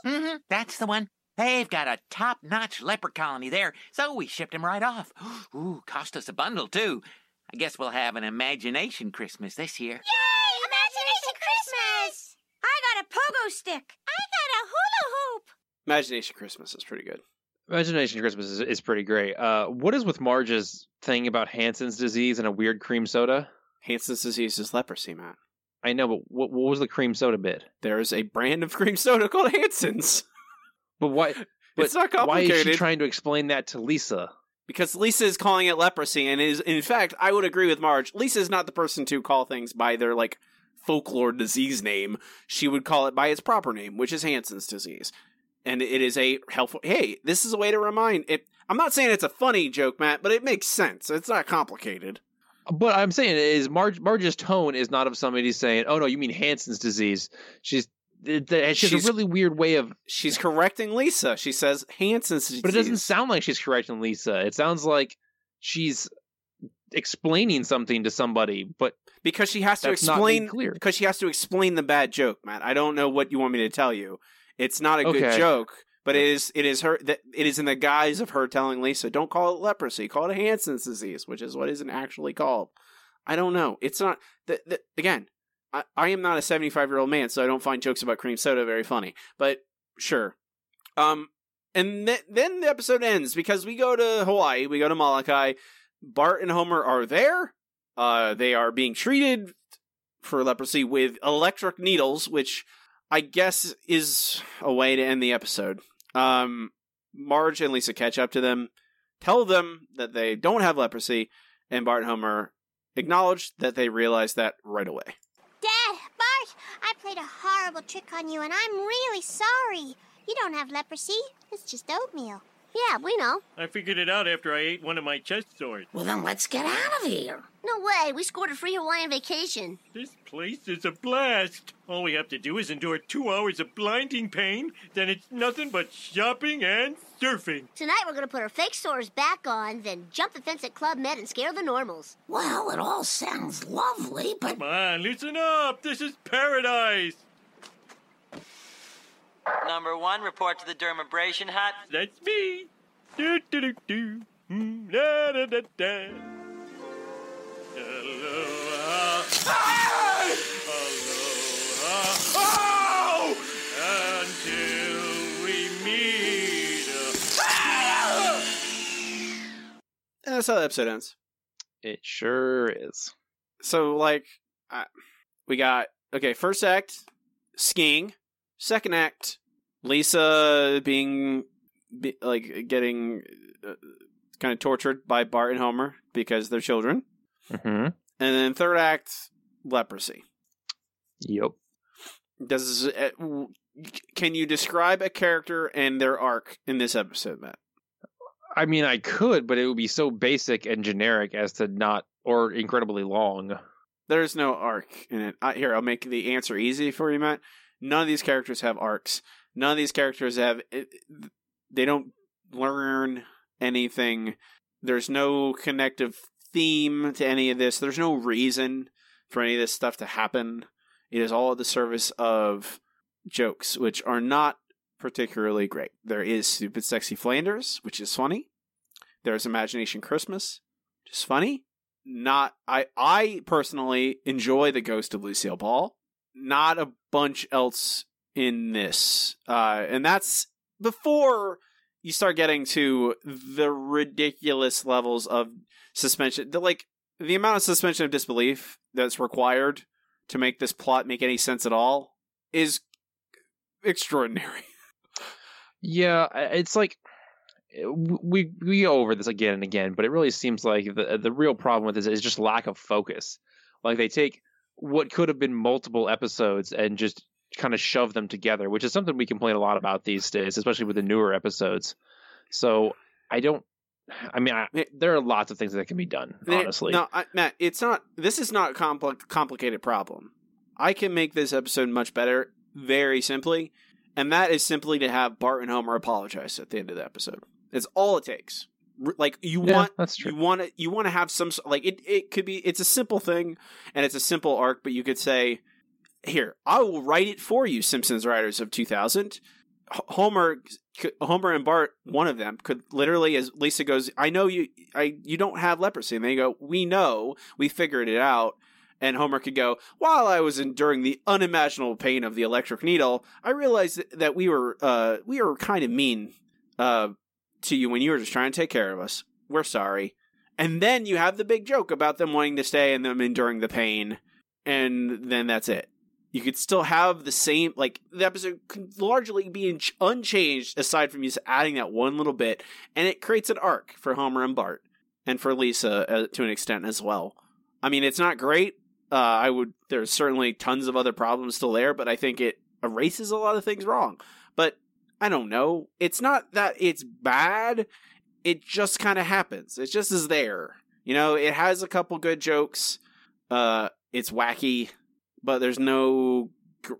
Mm-hmm, that's the one. They've got a top-notch leper colony there, so we shipped him right off. Ooh, cost us a bundle, too. I guess we'll have an imagination Christmas this year. Yay! Imagination Christmas! I got a pogo stick. I got a hula hoop. Imagination Christmas is pretty good. Imagination Christmas is, is pretty great. Uh, what is with Marge's thing about Hansen's disease and a weird cream soda? Hansen's disease is leprosy, Matt. I know, but what, what was the cream soda bit? There's a brand of cream soda called Hansen's. But why? But It's not complicated. Why is she trying to explain that to Lisa? Because Lisa is calling it leprosy, and is in fact, I would agree with Marge. Lisa is not the person to call things by their like folklore disease name. She would call it by its proper name, which is Hansen's disease, and it is a helpful. Hey, this is a way to remind it. I'm not saying it's a funny joke, Matt, but it makes sense. It's not complicated. But I'm saying is Marge Marge's tone is not of somebody saying, "Oh no, you mean Hansen's disease." She's it, it- she has She's- a really weird way of. She's correcting Lisa. She says Hansen's disease, But it doesn't sound like she's correcting Lisa. It sounds like she's explaining something to somebody, but because she has to That's not made explain clear. because she has to explain the bad joke, Matt. I don't know what you want me to tell you. It's not a good joke, but it is it is her it is in the guise of her telling Lisa, "Don't call it leprosy, call it Hansen's disease," which is what isn't actually called. I don't know. It's not the, the, again. I, I am not a 75 year old man, so I don't find jokes about cream soda very funny. But sure. Um, and th- then the episode ends because we go to Hawaii, we go to Molokai. Bart and Homer are there. Uh, they are being treated for leprosy with electric needles, which I guess is a way to end the episode. Um, Marge and Lisa catch up to them, tell them that they don't have leprosy, and Bart and Homer acknowledge that they realize that right away. Dad, Bart, I played a horrible trick on you and I'm really sorry. You don't have leprosy. It's just oatmeal. Yeah, we know. I figured it out after I ate one of my chest swords. Well, then let's get out of here. No way. We scored a free Hawaiian vacation. This place is a blast. All we have to do is endure two hours of blinding pain, then it's nothing but shopping and surfing. Tonight we're gonna put our fake sores back on, then jump the fence at Club Med and scare the normals. Well, it all sounds lovely, but Come on, loosen up. This is paradise. Number one, report to the dermabrasion hut. That's me. Do do do do. Mm, Da da da da. Aloha. Aloha. Oh! Until we meet. And that's how the episode ends. it sure is. So, like, uh, we got okay. First act, skiing. Second act, Lisa being be, like getting uh, kind of tortured by Bart and Homer because they're children. Mm-hmm. And then third act, leprosy. Yep. Does uh, can you describe a character and their arc in this episode, Matt? I mean, I could, but it would be so basic and generic as to not, or incredibly long. There's no arc in it. I, here, I'll make the answer easy for you, Matt. None of these characters have arcs. None of these characters have. They don't learn anything. There's no connective theme to any of this. There's no reason for any of this stuff to happen. It is all at the service of jokes, which are not particularly great. There is Stupid Sexy Flanders, which is funny. There's Imagination Christmas, which is funny. Not I I personally enjoy the Ghost of Lucille Ball. Not a bunch else in this. Uh and that's before you start getting to the ridiculous levels of suspension the like the amount of suspension of disbelief that's required to make this plot make any sense at all is extraordinary. Yeah, it's like we we go over this again and again, but it really seems like the the real problem with this is just lack of focus. Like they take what could have been multiple episodes and just kind of shove them together, which is something we complain a lot about these days, especially with the newer episodes. So I don't I mean, I, there are lots of things that can be done. Honestly, no, I, Matt, it's not. This is not a compl- complicated problem. I can make this episode much better very simply, and that is simply to have Bart and Homer apologize at the end of the episode. It's all it takes. Like you Yeah, want, that's true. you want to, you want to have some like it. It could be. It's a simple thing, and it's a simple arc, but you could say, "Here, I will write it for you." Simpsons writers of two thousand. Homer, Homer and Bart, one of them could literally, as Lisa goes, "I know you, I you don't have leprosy," and they go, "We know, we figured it out." And Homer could go, "While I was enduring the unimaginable pain of the electric needle, I realized that we were, uh, we were kind of mean, uh, to you when you were just trying to take care of us. We're sorry." And then you have the big joke about them wanting to stay and them enduring the pain, and then that's it. You could still have the same like the episode could largely be unchanged aside from just adding that one little bit. And it creates an arc for homer and bart and for lisa uh, to an extent as well. I mean it's not great. Uh, i would there's certainly tons of other problems still there but i think it erases a lot of things wrong. But i don't know. It's not that it's bad. It just kind of happens. It just is there. You know it has a couple good jokes. Uh it's wacky but there's no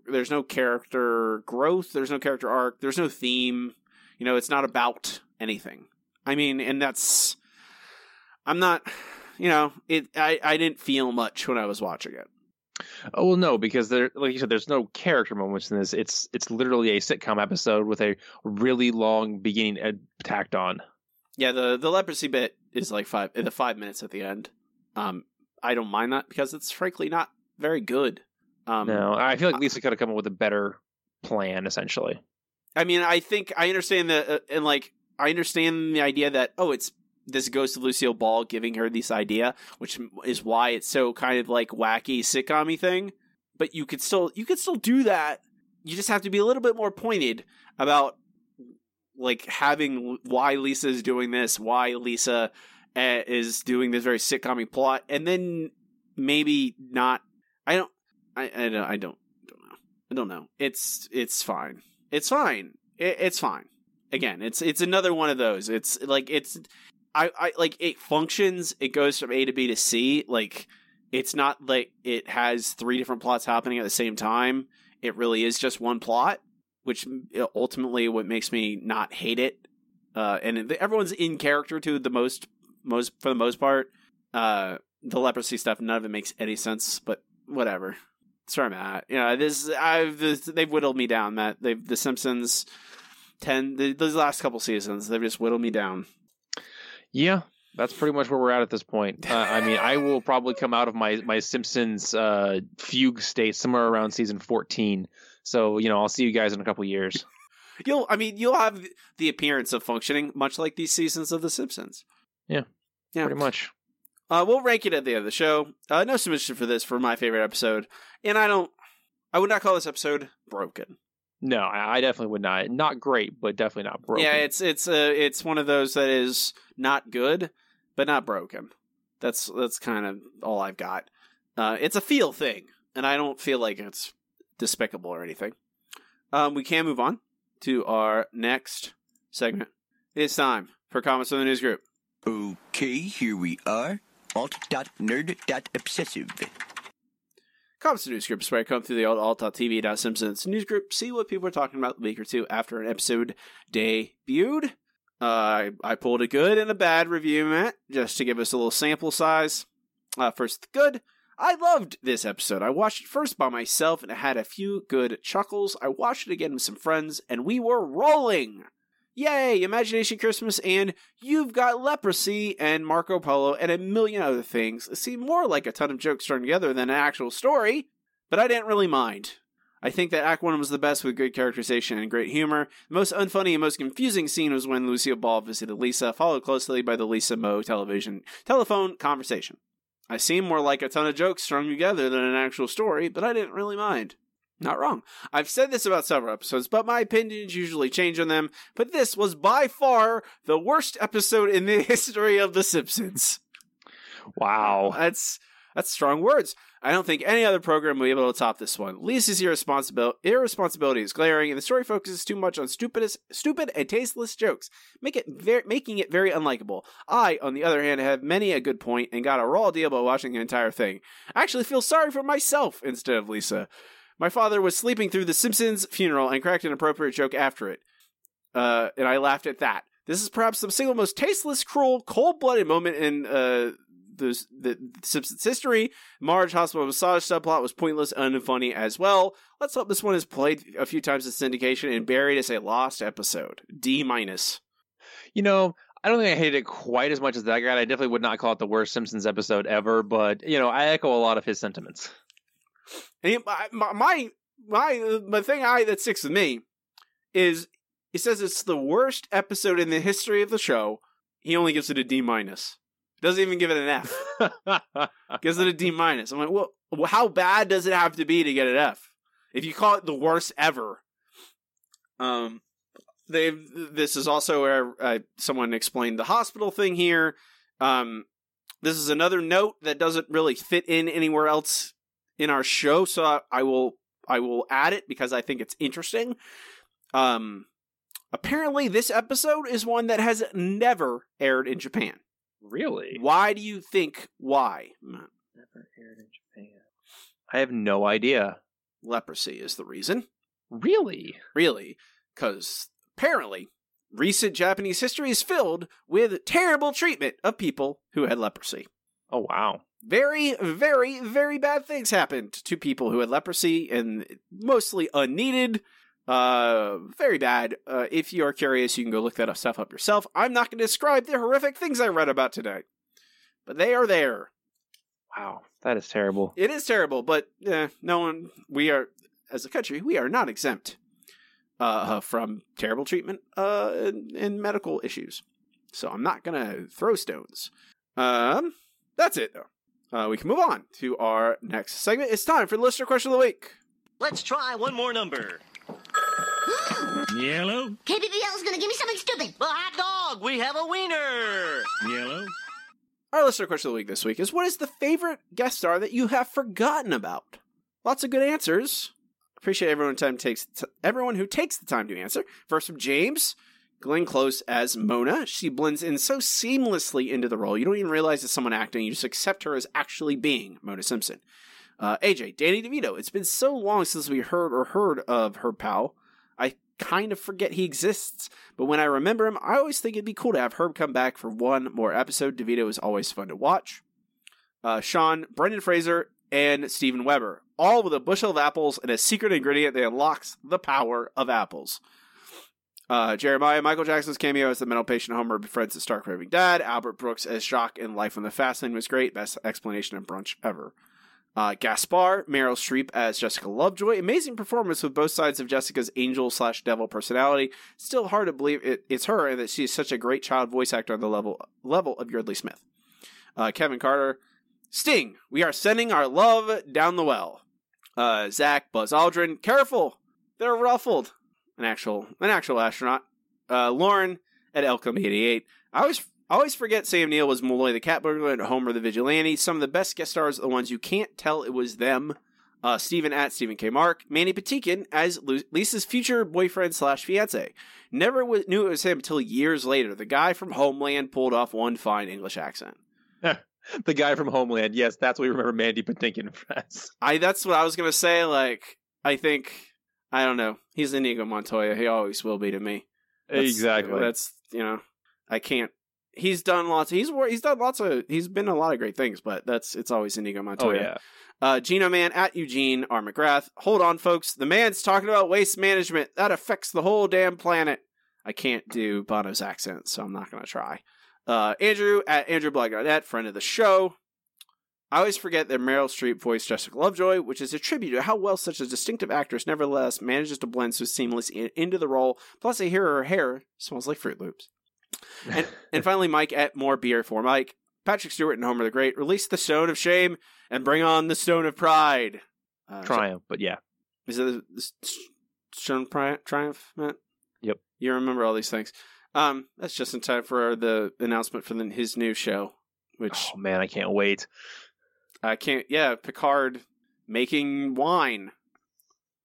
there's no character growth. There's no character arc. There's no theme. You know it's not about anything. I mean and that's i'm not you know it i i didn't feel much when i was watching it Oh well, no, because there, like you said, there's no character moments in this. It's it's literally a sitcom episode with a really long beginning ed- tacked on. yeah the the leprosy bit is like five the five minutes at the end um i don't mind that because it's frankly not very good um no, I feel like Lisa could have come up with a better plan. Essentially, I mean, I think I understand the uh, and like I understand the idea that oh, it's this goes to Lucille Ball giving her this idea, which is why it's so kind of like wacky sitcom thing. But you could still you could still do that. You just have to be a little bit more pointed about like having why Lisa is doing this, why Lisa uh, is doing this very sitcom plot, and then maybe not. I don't. I I don't. I don't. Don't know. I don't know. It's it's fine. It's fine. It, it's fine. Again, it's it's another one of those. It's like it's I I like it functions. It goes from A to B to C. Like it's not like it has three different plots happening at the same time. It really is just one plot, which ultimately what makes me not hate it. Uh, and everyone's in character to the most most for the most part. Uh, the leprosy stuff, none of it makes any sense. But whatever. I'm at. You know, this I've this, they've whittled me down. Matt, they've the Simpsons ten the, those last couple seasons they've just whittled me down. Yeah, that's pretty much where we're at at this point. Uh, I mean, I will probably come out of my my Simpsons uh, fugue state somewhere around season fourteen. So you know, I'll see you guys in a couple years. You'll, I mean, you'll have the appearance of functioning much like these seasons of The Simpsons. Yeah, yeah, pretty much. Uh, we'll rank it at the end of the show. Uh, no submission for this for my favorite episode, and I don't, I would not call this episode broken. No, I I definitely would not. Not great, but definitely not broken. Yeah, it's it's uh, it's one of those that is not good, but not broken. That's that's kind of all I've got. Uh, it's a feel thing, and I don't feel like it's despicable or anything. Um, we can move on to our next segment. It's time for comments from the news group. Okay, here we are. Alt.nerd.obsessive. Comments to news group is where I come through the old alt.tv.simpsons news group, see what people are talking about a week or two after an episode debuted. Uh, I, I pulled a good and a bad review, Matt, just to give us a little sample size. Uh, first, good. I loved this episode. I watched it first by myself and it had a few good chuckles. I watched it again with some friends and we were rolling. Yay, Imagination Christmas and You've Got Leprosy and Marco Polo and a million other things seem more like a ton of jokes strung together than an actual story, but I didn't really mind. I think that Act 1 was the best with good characterization and great humor. The most unfunny and most confusing scene was when Lucille Ball visited Lisa, followed closely by the Lisa Moe television telephone conversation. I seem more like a ton of jokes strung together than an actual story, but I didn't really mind. Not wrong. I've said this about several episodes, but my opinions usually change on them. But this was by far the worst episode in the history of The Simpsons. Wow, that's that's strong words. I don't think any other program will be able to top this one. Lisa's irresponsibil- irresponsibility is glaring, and the story focuses too much on stupidest, stupid and tasteless jokes, make it ver- making it very unlikable. I, on the other hand, have many a good point and got a raw deal by watching the entire thing. I actually feel sorry for myself instead of Lisa. My father was sleeping through The Simpsons' funeral and cracked an appropriate joke after it, uh, and I laughed at that. This is perhaps the single most tasteless, cruel, cold-blooded moment in uh, the, the Simpsons history. Marge hospital massage subplot was pointless and unfunny as well. Let's hope this one is played a few times in syndication and buried as a lost episode. D minus. You know, I don't think I hated it quite as much as that guy. I definitely would not call it the worst Simpsons episode ever, but you know, I echo a lot of his sentiments. And my my my, my thing I that sticks with me is he says it's the worst episode in the history of the show. He only gives it a D minus. Doesn't even give it an F. gives it a D minus. I'm like, well, how bad does it have to be to get an F? If you call it the worst ever, um, they this is also where uh, someone explained the hospital thing here. Um, this is another note that doesn't really fit in anywhere else in our show, so I will I will add it because I think it's interesting. Um, apparently, this episode is one that has never aired in Japan. Really? Why do you think why? Never aired in Japan. I have no idea. Leprosy is the reason. Really? Really? Because apparently, recent Japanese history is filled with terrible treatment of people who had leprosy. Oh, wow. Very, very, very bad things happened to people who had leprosy and mostly unneeded. Uh, very bad. Uh, if you are curious, you can go look that stuff up yourself. I'm not going to describe the horrific things I read about today, but they are there. Wow, that is terrible. It is terrible, but eh, no one. We are, as a country, we are not exempt uh, from terrible treatment uh, and, and medical issues. So I'm not going to throw stones. Um, that's it though. Uh, we can move on to our next segment. It's time for the listener question of the week. Let's try one more number. Yellow. KBBL is gonna give me something stupid. Well, hot dog, we have a wiener. Yellow. Our listener question of the week this week is what is the favorite guest star that you have forgotten about? Lots of good answers. Appreciate everyone time takes t- everyone who takes the time to answer. First from James, Glenn Close as Mona. She blends in so seamlessly into the role. You don't even realize it's someone acting. You just accept her as actually being Mona Simpson. Uh, AJ, Danny DeVito. It's been so long since we heard or heard of Herb Powell. I kind of forget he exists, but when I remember him, I always think it'd be cool to have Herb come back for one more episode. DeVito is always fun to watch. Uh, Sean, Brendan Fraser, and Steven Weber, all with a bushel of apples and a secret ingredient that unlocks the power of apples. Uh, Jeremiah, Michael Jackson's cameo as the mental patient Homer befriends his star craving dad. Albert Brooks as Jacques in Life on the Fast Lane was great. Best explanation of brunch ever. Uh, Gaspar, Meryl Streep as Jessica Lovejoy. Amazing performance with both sides of Jessica's angel slash devil personality. Still hard to believe it, it's her and that she is such a great child voice actor on the level level of Yeardley Smith. Uh, Kevin Carter, Sting. We are sending our love down the well. Uh, Zach, Buzz Aldrin. Careful, they're ruffled. An actual an actual astronaut. Uh, Lauren at Elcom eighty eight. I always I always forget Sam Neill was Malloy the Cat Burglar and Homer the Vigilante. Some of the best guest stars are the ones you can't tell it was them. Uh, Stephen at Stephen K. Mark. Mandy Patinkin as Lisa's future boyfriend slash fiance. Never w- knew it was him until years later. The guy from Homeland pulled off one fine English accent. the guy from Homeland. Yes, that's what we remember Mandy Patinkin as. I that's what I was gonna say. Like I think I don't know. He's Inigo Montoya. He always will be to me. That's- Exactly. That's you know I can't. He's done lots. He's he's done lots of. He's been a lot of great things, but that's it's always Inigo Oh Montoya. yeah. Uh, Gino Man at Eugene R. McGrath. Hold on, folks. The man's talking about waste management. That affects the whole damn planet. I can't do Bono's accent, so I'm not going to try. Uh, Andrew at Andrew Blackguard, friend of the show. I always forget that Meryl Streep voiced Jessica Lovejoy, which is a tribute to how well such a distinctive actress nevertheless manages to blend so seamlessly in- into the role. Plus, I hear her hair smells like Froot Loops. And, and finally, Mike at More Beer for Mike. Patrick Stewart and Homer the Great release the Stone of Shame and bring on the Stone of Pride. Uh, Triumph, but yeah. Is it the, Stone of Pri- Triumph, Matt? Yep. You remember all these things. Um, that's just in time for the announcement for the, his new show, which Oh man, I can't wait. I can't. Yeah, Picard making wine.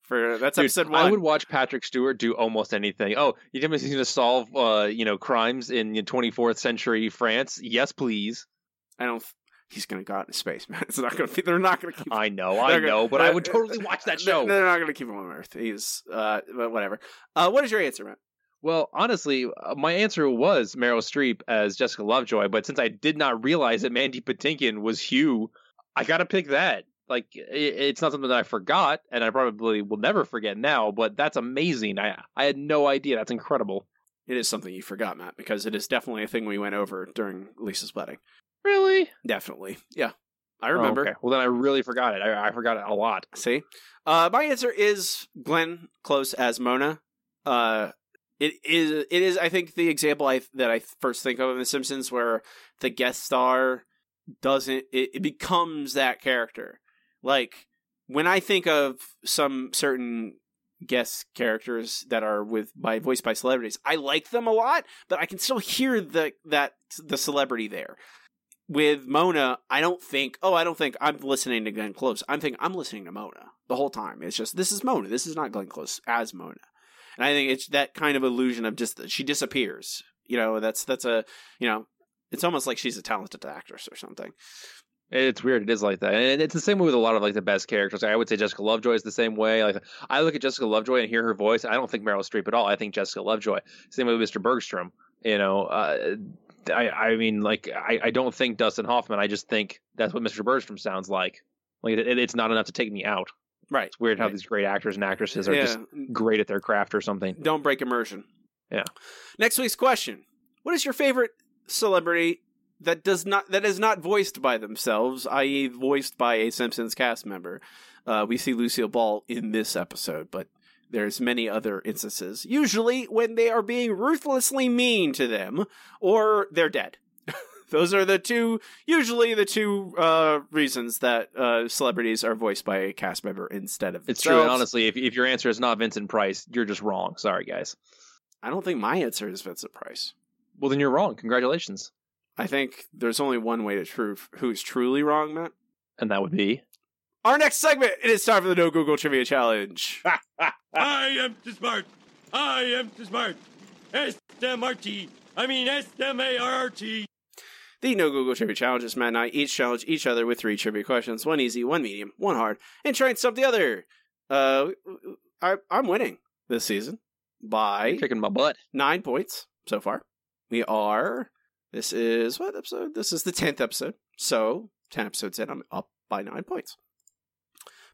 For that's Dude, episode one. I would watch Patrick Stewart do almost anything. Oh, you me he's going to solve, uh, you know, crimes in 24th century France? Yes, please. I don't. He's gonna go out into space, man. It's not gonna be. They're not gonna keep. I know, I gonna- know, but I would totally watch that show. They're not gonna keep him on Earth. He's. Uh, but whatever. Uh, what is your answer, Matt? Well, honestly, uh, my answer was Meryl Streep as Jessica Lovejoy, but since I did not realize that Mandy Patinkin was Hugh, I got to pick that. Like, it's not something that I forgot, and I probably will never forget now. But that's amazing. I I had no idea. That's incredible. It is something you forgot, Matt, because it is definitely a thing we went over during Lisa's wedding. Really? Definitely. Yeah. I remember. Oh, okay. Well, then I really forgot it. I, I forgot it a lot. See, uh, my answer is Glenn Close as Mona. Uh, it is. It is. I think the example I that I first think of in The Simpsons, where the guest star doesn't. It, it becomes that character. Like when I think of some certain guest characters that are with by voiced by celebrities, I like them a lot, but I can still hear the that the celebrity there with Mona, I don't think, oh, I don't think I'm listening to Glenn Close. I'm thinking I'm listening to Mona the whole time. It's just, this is Mona. This is not Glenn Close as Mona. And I think it's that kind of illusion of just, she disappears. You know, that's, that's a, you know, it's almost like she's a talented actress or something. It's weird. It is like that, and it's the same way with a lot of like the best characters. I would say Jessica Lovejoy is the same way. Like I look at Jessica Lovejoy and hear her voice. I don't think Meryl Streep at all. I think Jessica Lovejoy. Same way with Mr. Bergstrom. You know, uh, I I mean, like I, I don't think Dustin Hoffman. I just think that's what Mr. Bergstrom sounds like. Like it, it's not enough to take me out. Right. It's weird how these great actors and actresses are Yeah. just great at their craft or something. Don't break immersion. Yeah. Next week's question: What is your favorite celebrity that does not that is not voiced by themselves, i.e., voiced by a Simpsons cast member? Uh, we see Lucille Ball in this episode, but there's many other instances. Usually when they are being ruthlessly mean to them, or they're dead. Those are the two, usually the two uh, reasons that uh, celebrities are voiced by a cast member instead of It's true. And honestly, if if your answer is not Vincent Price, you're just wrong. Sorry, guys. I don't think my answer is Vincent Price. Well, then you're wrong. Congratulations. I think there's only one way to prove who's truly wrong, Matt. And that would be Our next segment, it is time for the No Google Trivia Challenge. I am too smart. I am too smart. S-M-R-T. I mean S-M-A-R-R-T. the No Google Trivia Challenge is Matt and I each challenge each other with three trivia questions one easy, one medium, one hard, and try and stump the other. Uh, I, I'm winning this season by kicking my butt. nine points so far. We are. This is what episode? This is the tenth episode. So ten episodes in, I'm up by nine points.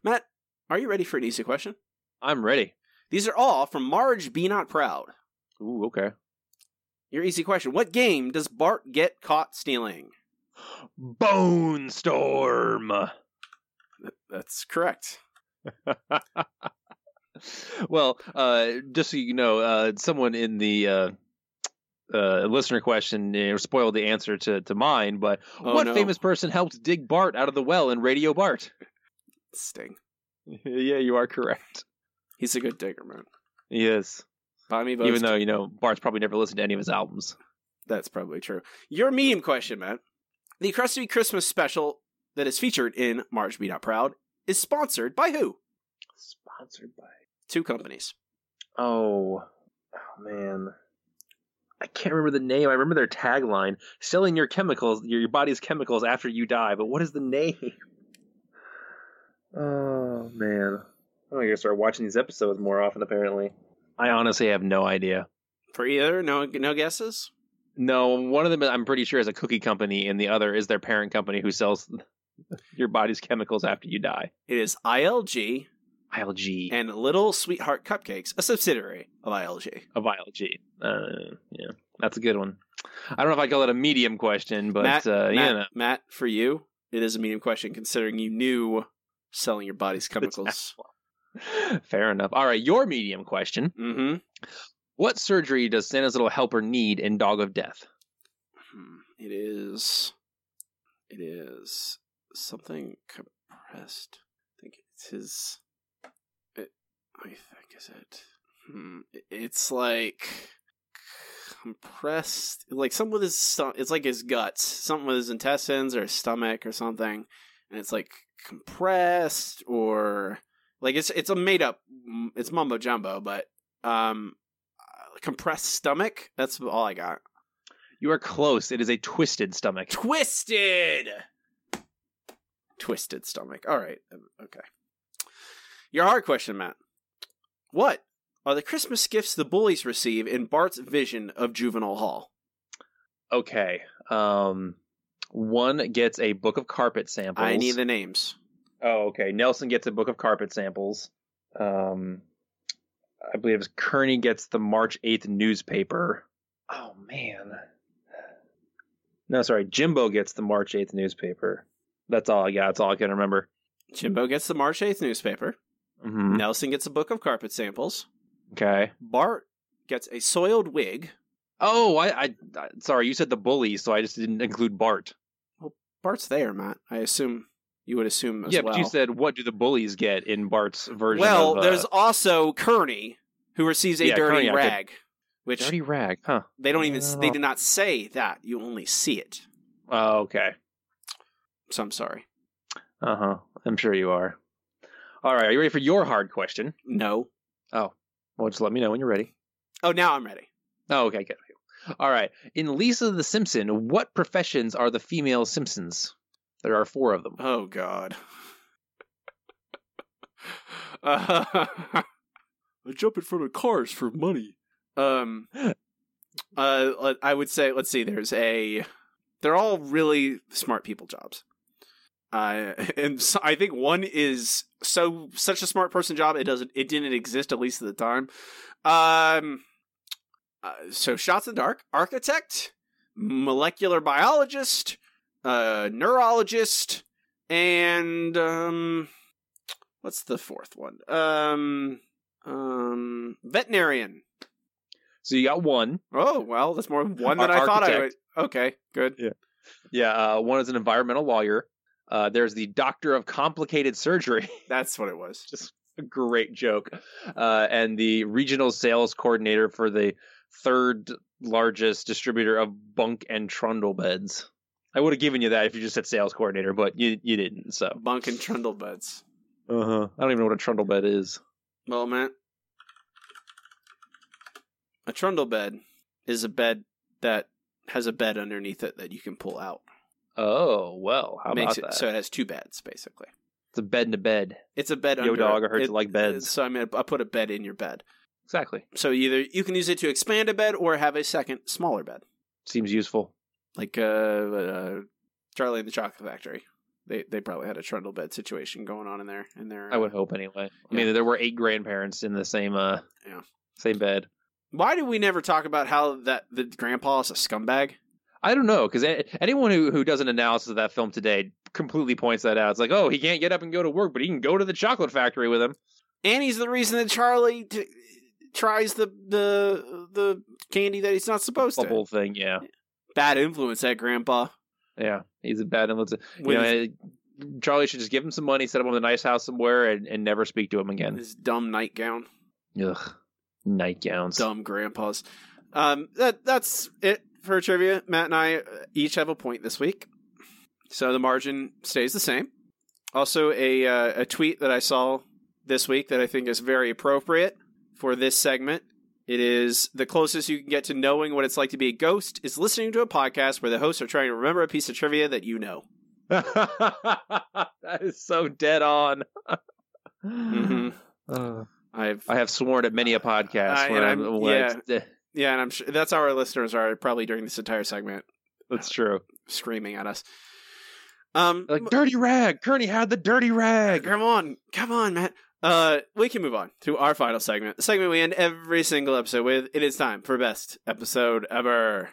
Matt, are you ready for an easy question? I'm ready. These are all from Marge Be Not Proud. Ooh, okay. Your easy question. What game does Bart get caught stealing? Bone Storm. That's correct. well, uh, just so you know, uh, someone in the uh, uh, listener question uh, spoiled the answer to, to mine, but Oh, what no. famous person helped dig Bart out of the well in Radio Bart? Sting. yeah, you are correct. He's a good digger, man. Yes. Buy me Even though, you know, Bart's probably never listened to any of his albums. That's probably true. Your meme question, Matt. The Krusty Christmas special that is featured in Marge Be Not Proud is sponsored by who? Sponsored by. Two companies. Oh, oh man. I can't remember the name. I remember their tagline selling your chemicals, your, your body's chemicals after you die. But what is the name? Oh, man. I'm going to start watching these episodes more often, apparently. I honestly have no idea. For either, no no guesses? No, one of them I'm pretty sure is a cookie company, and the other is their parent company who sells your body's chemicals after you die. It is ILG ILG. and Little Sweetheart Cupcakes, a subsidiary of ILG. Of ILG. Uh, yeah, that's a good one. I don't know if I call it a medium question, but Matt, uh, Matt, you know. Matt, for you, it is a medium question considering you knew selling your body's chemicals. Fair enough. All right, your medium question. mm-hmm. What surgery does Santa's little helper need in Dog of Death? Hmm, It is. It is something compressed. I think it's his. It, I think is it. Hmm, It's like compressed, like something with his. It's like his guts, something with his intestines or his stomach or something. and it's like compressed or like it's it's a made up it's mumbo jumbo, but um uh, compressed stomach. That's all I got. You are close. It is a twisted stomach. Twisted. Twisted stomach. All right. um, Okay. Your hard question, Matt. What are the Christmas gifts the bullies receive in Bart's vision of Juvenile Hall? Okay. Um, one gets a book of carpet samples. I need the names. Oh, okay. Nelson gets a book of carpet samples. Um, I believe Kearney gets the March 8th newspaper. Oh, man. No, sorry. Jimbo gets the March 8th newspaper. That's all I got. That's all I can remember. Jimbo gets the March 8th newspaper. Mhm. Nelson gets a book of carpet samples. Okay. Bart gets a soiled wig. Oh, I, I, I sorry. You said the bully, so I just didn't include Bart. Well, Bart's there, Matt. I assume you would assume as yeah, well. but you said what do the bullies get in Bart's version? well, of, uh, there's also Kearney, who receives a Yeah, dirty Kearney, could- rag. Which dirty rag, huh? they don't even they did not say that. You only see it. Oh, okay. So I'm sorry. Uh huh. I'm sure you are. All right. Are you ready for your hard question? No. Oh, well, just let me know when you're ready. Oh, now I'm ready. Oh, okay, good. All right. In Lisa the Simpson, what professions are the female Simpsons? There are four of them. Oh God. Uh, I jump in front of cars for money. Um, uh, I would say, let's see. There's a. They're all really smart people jobs. Uh, and so I think one is so such a smart person job. It doesn't. It didn't exist at least at the time. Um. Uh, so shots in the dark, architect, molecular biologist, uh, neurologist, and um, what's the fourth one? Um, um, veterinarian. So you got one. Oh well, that's more one than Ar- I thought I would. Okay, good. Yeah. Yeah. Uh, one is an environmental lawyer. Uh, there's the doctor of complicated surgery. That's what it was. Just a great joke. Uh, and the regional sales coordinator for the third largest distributor of bunk and trundle beds. I would have given you that if you just said sales coordinator, but you you didn't. So Bunk and trundle beds. uh huh. I don't even know what a trundle bed is. Well, Matt, a trundle bed is a bed that has a bed underneath it that you can pull out. Oh well, how Makes about it that? so it has two beds basically. it's a bed in a bed. It's a bed Yo, under dog, I heard it- you like beds. So I mean, I put a bed in your bed. Exactly. So either you can use it to expand a bed or have a second smaller bed, Seems useful. like uh, uh Charlie and the Chocolate Factory. They they probably had a trundle bed situation going on in there. In their, I would hope anyway. I mean, there were eight grandparents in the same uh Yeah. same bed. Why did we never talk about how that the grandpa is a scumbag? I don't know because anyone who who does an analysis of that film today completely points that out. It's like, oh, he can't get up and go to work, but he can go to the chocolate factory with him. And he's the reason that Charlie t- tries the the the candy that he's not supposed The to. whole thing, yeah, Bad influence, that grandpa. yeah. He's a bad influence. You know, eh, Charlie should just give him some money, set him up in a nice house somewhere, and, and never speak to him again. His dumb nightgown. Ugh, nightgowns. Dumb grandpas. Um, that that's it for trivia. Matt and I uh, each have a point this week, so the margin stays the same. Also, a uh, a tweet that I saw this week that I think is very appropriate for this segment. It is the closest you can get to knowing what it's like to be a ghost is listening to a podcast where the hosts are trying to remember a piece of trivia that you know. that is so dead on. Mhm. Uh, I've I have sworn at many a podcast I- where I'm, I'm- yeah. It's- yeah, and I'm sure that's how our listeners are probably during this entire segment that's true. screaming at us. Um, Like dirty rag. Kearney had the dirty rag. Come on, come on, Matt. Uh, we can move on to our final segment, the segment we end every single episode with. It is time for best episode ever.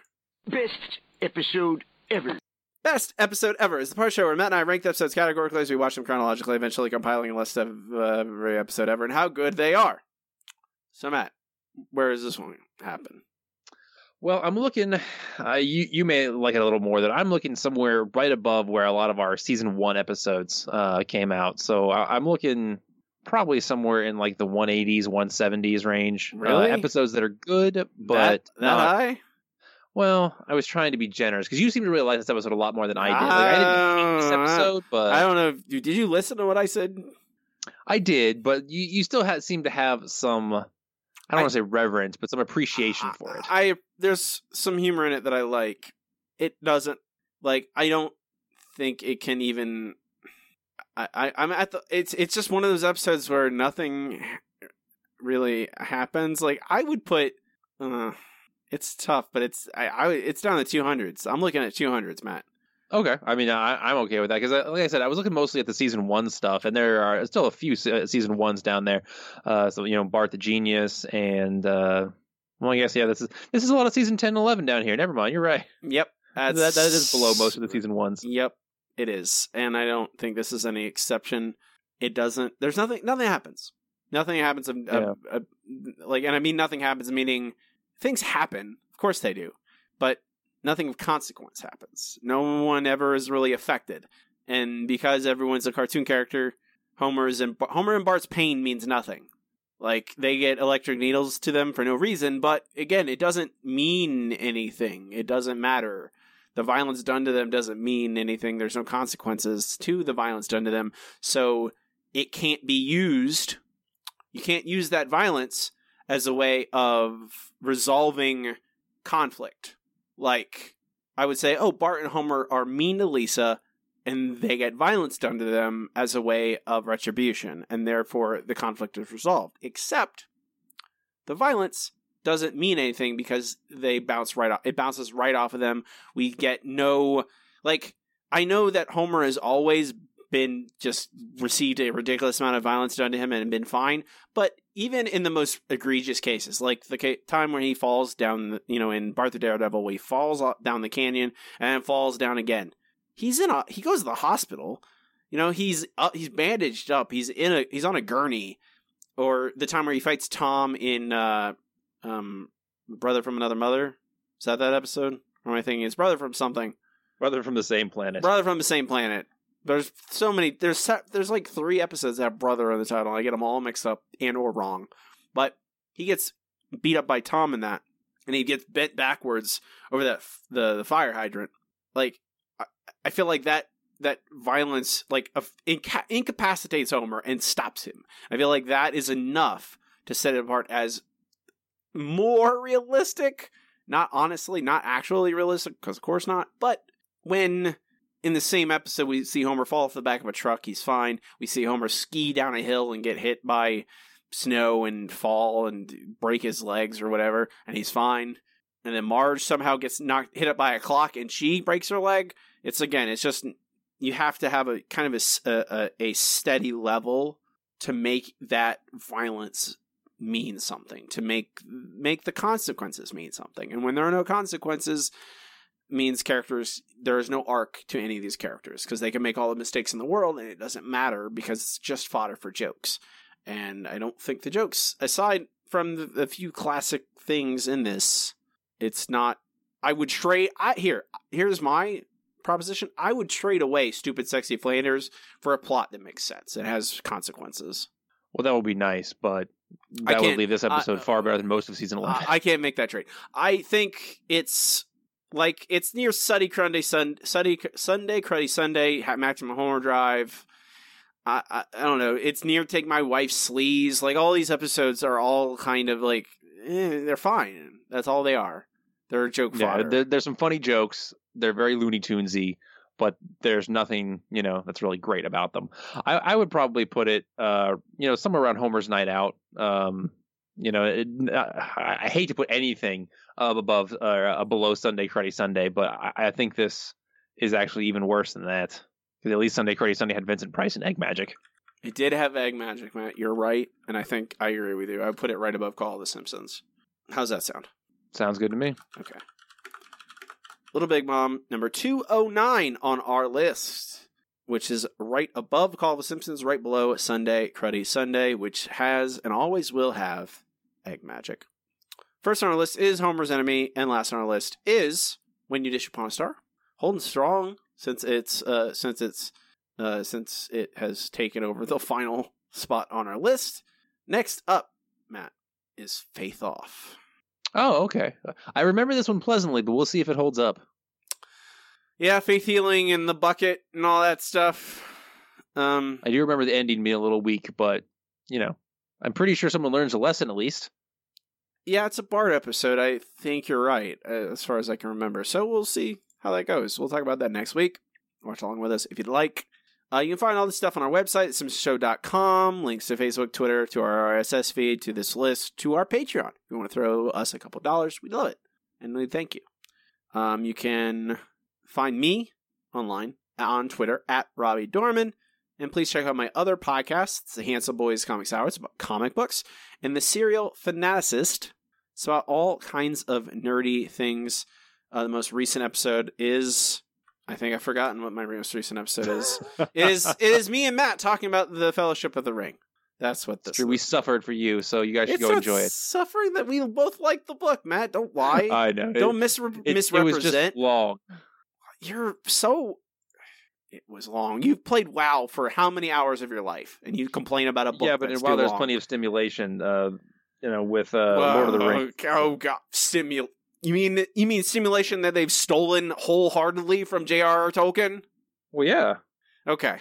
Best episode ever. Best episode ever is the part show where Matt and I rank the episodes categorically as we watch them chronologically, eventually compiling a list of uh, every episode ever and how good they are. So, Matt, where does this one happen? Well, I'm looking. Uh, you you may like it a little more than I'm looking somewhere right above where a lot of our season one episodes uh, came out. So I, I'm looking probably somewhere in like the 180s, 170s range. Uh, episodes that are good, but that, that not- high? Well, I was trying to be generous because you seem to realize this episode a lot more than I did. Like, I didn't hate this Uh, episode, but I don't know. if- Did you listen to what I said? I did, but you, you still had, seem to have some. I don't I- want to say reverence, but some appreciation for it. I there's some humor in it that I like. It doesn't like I don't think it can even. I, I I'm at the. It's it's just one of those episodes where nothing really happens. Like I would put. Uh, it's tough, but it's I, I it's down to two hundreds. I'm looking at two hundreds, Matt. Okay, I mean, I, I'm okay with that because, like I said, I was looking mostly at the season one stuff, and there are still a few uh, season ones down there. Uh, so you know, Bart the Genius, and uh, well, I guess yeah, this is this is a lot of season 10 and 11 down here. Never mind, you're right. Yep, That, that's, below most of the season ones. Yep, it is, and I don't think this is any exception. It doesn't. There's nothing. Nothing happens. Nothing happens. Of, of- of- like, and I mean nothing happens. Meaning things happen. Of course they do, but nothing of consequence happens. No one ever is really affected, and because everyone's a cartoon character, Homer's and Homer and Bart's pain means nothing. Like they get electric needles to them for no reason, but again, it doesn't mean anything. It doesn't matter the violence done to them doesn't mean anything. There's no consequences to the violence done to them. So it can't be used. You can't use that violence as a way of resolving conflict. Like, I would say, oh, Bart and Homer are mean to Lisa, and they get violence done to them as a way of retribution, and therefore the conflict is resolved. Except the violence doesn't mean anything because they bounce right off. It bounces right off of them. We get no like. I know that Homer has always been just received a ridiculous amount of violence done to him and been fine, but even in the most egregious cases, like the ca- time when he falls down, the, you know, in Bart the Daredevil, where he falls down the canyon and falls down again, he's in a he goes to the hospital. You know, he's uh, he's bandaged up. He's in a he's on a gurney. Or the time where he fights Tom in uh, um, Brother from Another Mother. Is that that episode? Or am I thinking it's Brother from something? Brother from the same planet. Brother from the same planet. There's so many. There's there's like three episodes that have brother in the title. I get them all mixed up and or wrong. But he gets beat up by Tom in that, and he gets bent backwards over that the the fire hydrant. Like I, I feel like that that violence like of- inca- incapacitates Homer and stops him. I feel like that is enough to set it apart as more realistic. Not honestly, not actually realistic, because of course not. But when in the same episode we see Homer fall off the back of a truck, he's fine. We see Homer ski down a hill and get hit by snow and fall and break his legs or whatever, and he's fine. And then Marge somehow gets knocked hit up by a clock and she breaks her leg. It's again, it's just you have to have a kind of a a steady level to make that violence mean something to make make the consequences mean something and when there are no consequences means characters there is no arc to any of these characters because they can make all the mistakes in the world and it doesn't matter because it's just fodder for jokes and i don't think the jokes aside from the, the few classic things in this it's not i would trade i here here's my proposition i would trade away stupid sexy flanders for a plot that makes sense and has consequences Well, that would be nice, but that would leave this episode far better than most of season 11. I, I can't make that trade. I think it's like it's near Sunday Crunday Sun Sunday Sunday Cruddy Sunday Maximum Homerdrive. I, I I don't know. It's near Take My Wife's Sleaze. Like all these episodes are all kind of like eh, they're fine. That's all they are. They're joke yeah, fodder. there, there's some funny jokes. They're very Looney Tunesy, but there's nothing you know that's really great about them. I, I would probably put it, uh, you know, somewhere around Homer's Night Out. Um, you know, it, I, I hate to put anything above uh, uh, below Sunday Cruddy Sunday, but I, I think this is actually even worse than that because at least Sunday Cruddy Sunday had Vincent Price and Egg Magic. It did have egg magic, Matt. You're right, and I think I agree with you. I put it right above Call of the Simpsons. How's that sound? Sounds good to me. Okay. Little Big Mom, number 209 on our list, which is right above Call of the Simpsons, right below Sunday, Cruddy Sunday, which has and always will have egg magic. First on our list is Homer's Enemy, and last on our list is When You Dish Upon a Star. Holding strong since it's uh since it's uh since it has taken over the final spot on our list. Next up, Matt, is Faith Off. Oh, okay. I remember this one pleasantly, but we'll see if it holds up. Yeah, faith healing and the bucket and all that stuff. Um, I do remember the ending being a little weak, but you know, I'm pretty sure someone learns a lesson at least. yeah, it's a Bart episode. I think you're right, uh, as far as I can remember. So we'll see how that goes. We'll talk about that next week. Watch along with us if you'd like. Uh, you can find all this stuff on our website, simshow.com. Links to Facebook, Twitter, to our RSS feed, to this list, to our Patreon. If you want to throw us a couple dollars, we'd love it. And we thank you. Um, you can find me online on Twitter at Robbie Dorman. And please check out my other podcast. It's the Handsome Boys Comics Hour. It's about comic books. And the Serial Fanaticist. It's about all kinds of nerdy things. Uh, the most recent episode is I think I've forgotten what my most recent episode is. it is it is me and Matt talking about the Fellowship of the Ring. That's what this. True, we suffered for you, so you guys should It's go enjoy it. Suffering that we both like the book, Matt. Don't lie. I know. Don't It- misre- it- misrepresent. It was just long. You're so. It was long. You've played WoW for how many hours of your life, and you complain about a book? Yeah, but that's while there's long. plenty of stimulation, uh, you know, with uh, Lord of the Rings. Oh god, stimul. You mean you mean stimulation that they've stolen wholeheartedly from J.R.R. Tolkien? Well, yeah. Okay.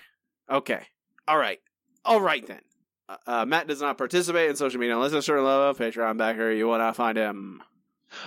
Okay. All right. All right then. Uh, uh, Matt does not participate in social media unless it's sure love Patreon backer. You want to find him.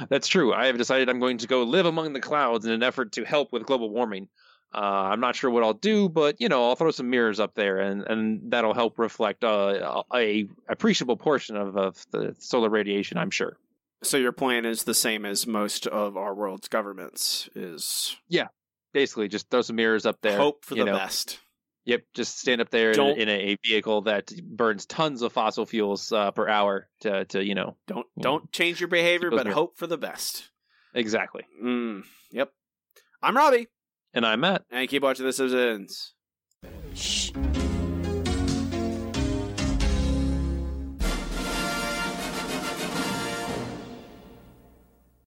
That's true. I have decided I'm going to go live among the clouds in an effort to help with global warming. Uh, I'm not sure what I'll do, but you know, I'll throw some mirrors up there, and, and that'll help reflect uh, a appreciable portion of, of the solar radiation. I'm sure. So your plan is the same as most of our world's governments is Yeah, basically, just throw some mirrors up there. hope for you the know. best. Yep, just stand up there in, Don't- in a vehicle that burns tons of fossil fuels uh, per hour to to you know. Don't don't change your behavior, but mirrors. hope for the best. Exactly. Mm, yep. I'm Robbie, And I'm Matt. and keep watching The Simpsons. Shh.